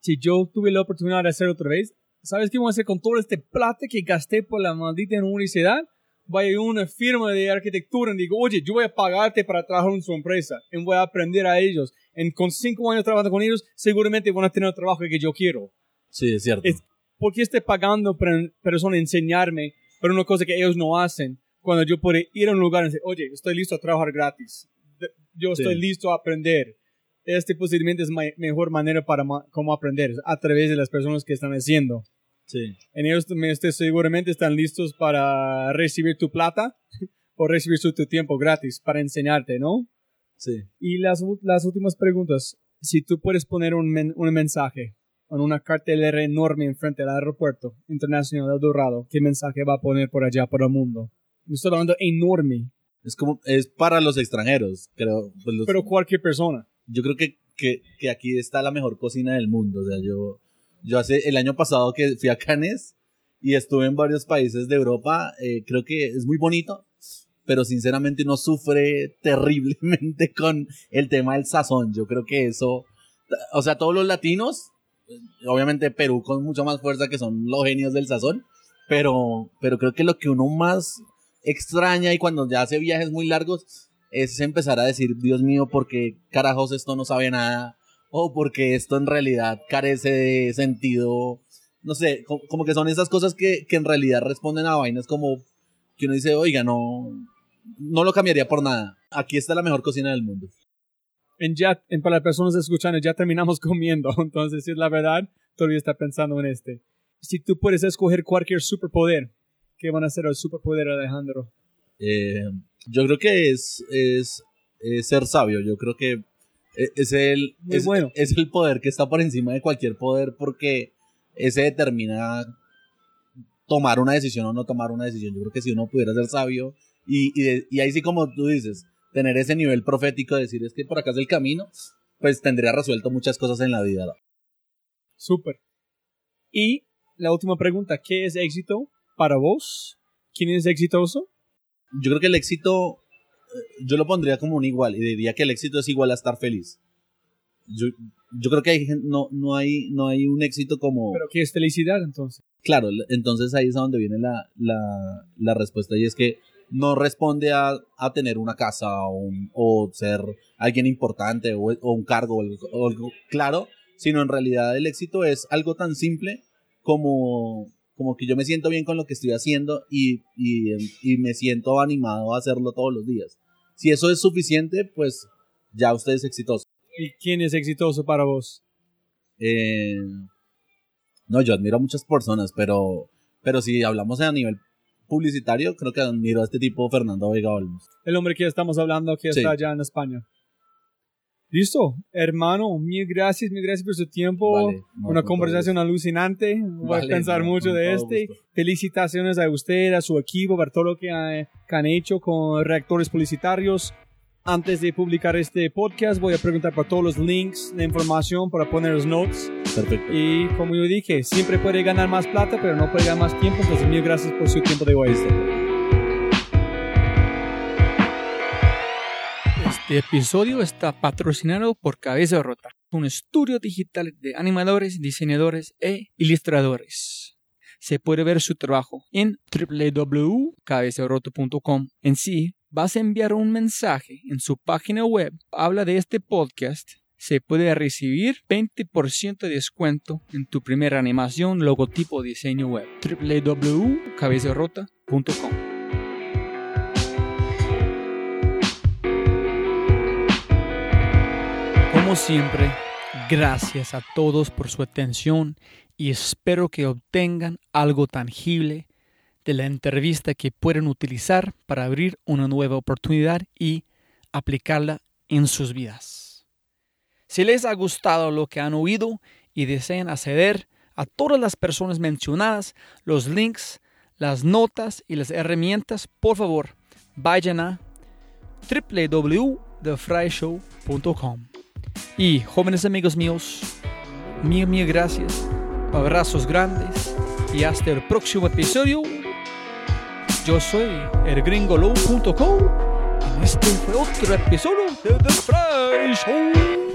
si yo tuve la oportunidad de hacer otra vez, ¿sabes qué voy a hacer con todo este plata que gasté por la maldita universidad? Voy a ir a una firma de arquitectura y digo, oye, yo voy a pagarte para trabajar en su empresa y voy a aprender a ellos. En, con cinco años trabajando con ellos, seguramente van a tener el trabajo que yo quiero. Sí, es cierto. Es, ¿Por qué estoy pagando para personas enseñarme pero una cosa que ellos no hacen? Cuando yo puedo ir a un lugar y decir, oye, estoy listo a trabajar gratis. Yo estoy sí. listo a aprender este posiblemente es ma mejor manera para ma cómo aprender, a través de las personas que están haciendo. Sí. En ellos este, seguramente están listos para recibir tu plata o recibir su, tu tiempo gratis para enseñarte, ¿no? Sí. Y las, las últimas preguntas. Si tú puedes poner un, men un mensaje en una cartelera enorme enfrente del aeropuerto internacional de Dorado, ¿qué mensaje va a poner por allá, por el mundo? Estoy hablando enorme. Es como, es para los extranjeros, creo. Pues los... Pero cualquier persona yo creo que, que, que, aquí está la mejor cocina del mundo. O sea, yo, yo hace el año pasado que fui a Cannes y estuve en varios países de Europa, eh, creo que es muy bonito, pero sinceramente uno sufre terriblemente con el tema del sazón. Yo creo que eso, o sea, todos los latinos, obviamente Perú con mucha más fuerza que son los genios del sazón, pero, pero creo que lo que uno más extraña y cuando ya hace viajes muy largos es empezar a decir, Dios mío, ¿por qué carajos esto no sabe nada? O porque esto en realidad carece de sentido. No sé, como, como que son esas cosas que, que, en realidad responden a vainas como que uno dice, oiga, no, no lo cambiaría por nada. Aquí está la mejor cocina del mundo. En ya, en, para las personas escuchando, ya terminamos comiendo. Entonces, si es la verdad, todavía está pensando en este. Si tú puedes escoger cualquier superpoder, ¿qué van a hacer el superpoder, Alejandro? Eh, yo creo que es, es, es, ser sabio. Yo creo que es el, es, bueno. es el poder que está por encima de cualquier poder porque ese determina tomar una decisión o no tomar una decisión. Yo creo que si uno pudiera ser sabio y, y, y ahí sí como tú dices, tener ese nivel profético de decir es que por acá es el camino, pues tendría resuelto muchas cosas en la vida. Súper. Y la última pregunta, ¿qué es éxito para vos? ¿Quién es exitoso? Yo creo que el éxito, yo lo pondría como un igual y diría que el éxito es igual a estar feliz. Yo, yo creo que hay, no, no, hay, no hay un éxito como... ¿Pero qué es felicidad entonces? Claro, entonces ahí es a donde viene la, la, la respuesta y es que no responde a, a tener una casa o, un, o, ser alguien importante o, o un cargo o algo claro, sino en realidad el éxito es algo tan simple como como que yo me siento bien con lo que estoy haciendo y, y, y, me siento animado a hacerlo todos los días. Si eso es suficiente, pues ya usted es exitoso. ¿Y quién es exitoso para vos? Eh, no, yo admiro a muchas personas, pero, pero si hablamos a nivel publicitario, creo que admiro a este tipo, Fernando Vega Olmos. El hombre que estamos hablando que Sí. está allá en España. Listo, hermano, mil gracias, mil gracias por su tiempo. Vale, no, Una con conversación alucinante. Voy a Vale, pensar no, mucho de este. gusto. Felicitaciones a usted, a su equipo, por todo lo que, ha- que han hecho con reactores publicitarios. Antes de publicar este podcast, voy a preguntar por todos los links de información para poner los notes. Perfecto. Y como yo dije, siempre puede ganar más plata, pero no puede ganar más tiempo. Entonces, mil gracias por su tiempo de hoy. Este episodio está patrocinado por Cabeza Rota, un estudio digital de animadores, diseñadores e ilustradores. Se puede ver su trabajo en www.cabezarota.com. En sí, vas a enviar un mensaje en su página web. Habla de este podcast. Se puede recibir 20% de descuento en tu primera animación, logotipo diseño web. www.cabezarota.com. Como siempre, gracias a todos por su atención y espero que obtengan algo tangible de la entrevista que pueden utilizar para abrir una nueva oportunidad y aplicarla en sus vidas. Si les ha gustado lo que han oído y desean acceder a todas las personas mencionadas, los links, las notas y las herramientas, por favor, vayan a www.thefryshow.com. Y jóvenes amigos míos, mil, mil gracias, abrazos grandes y hasta el próximo episodio. Yo soy elgringolow.com y este fue otro episodio de The Fry Show.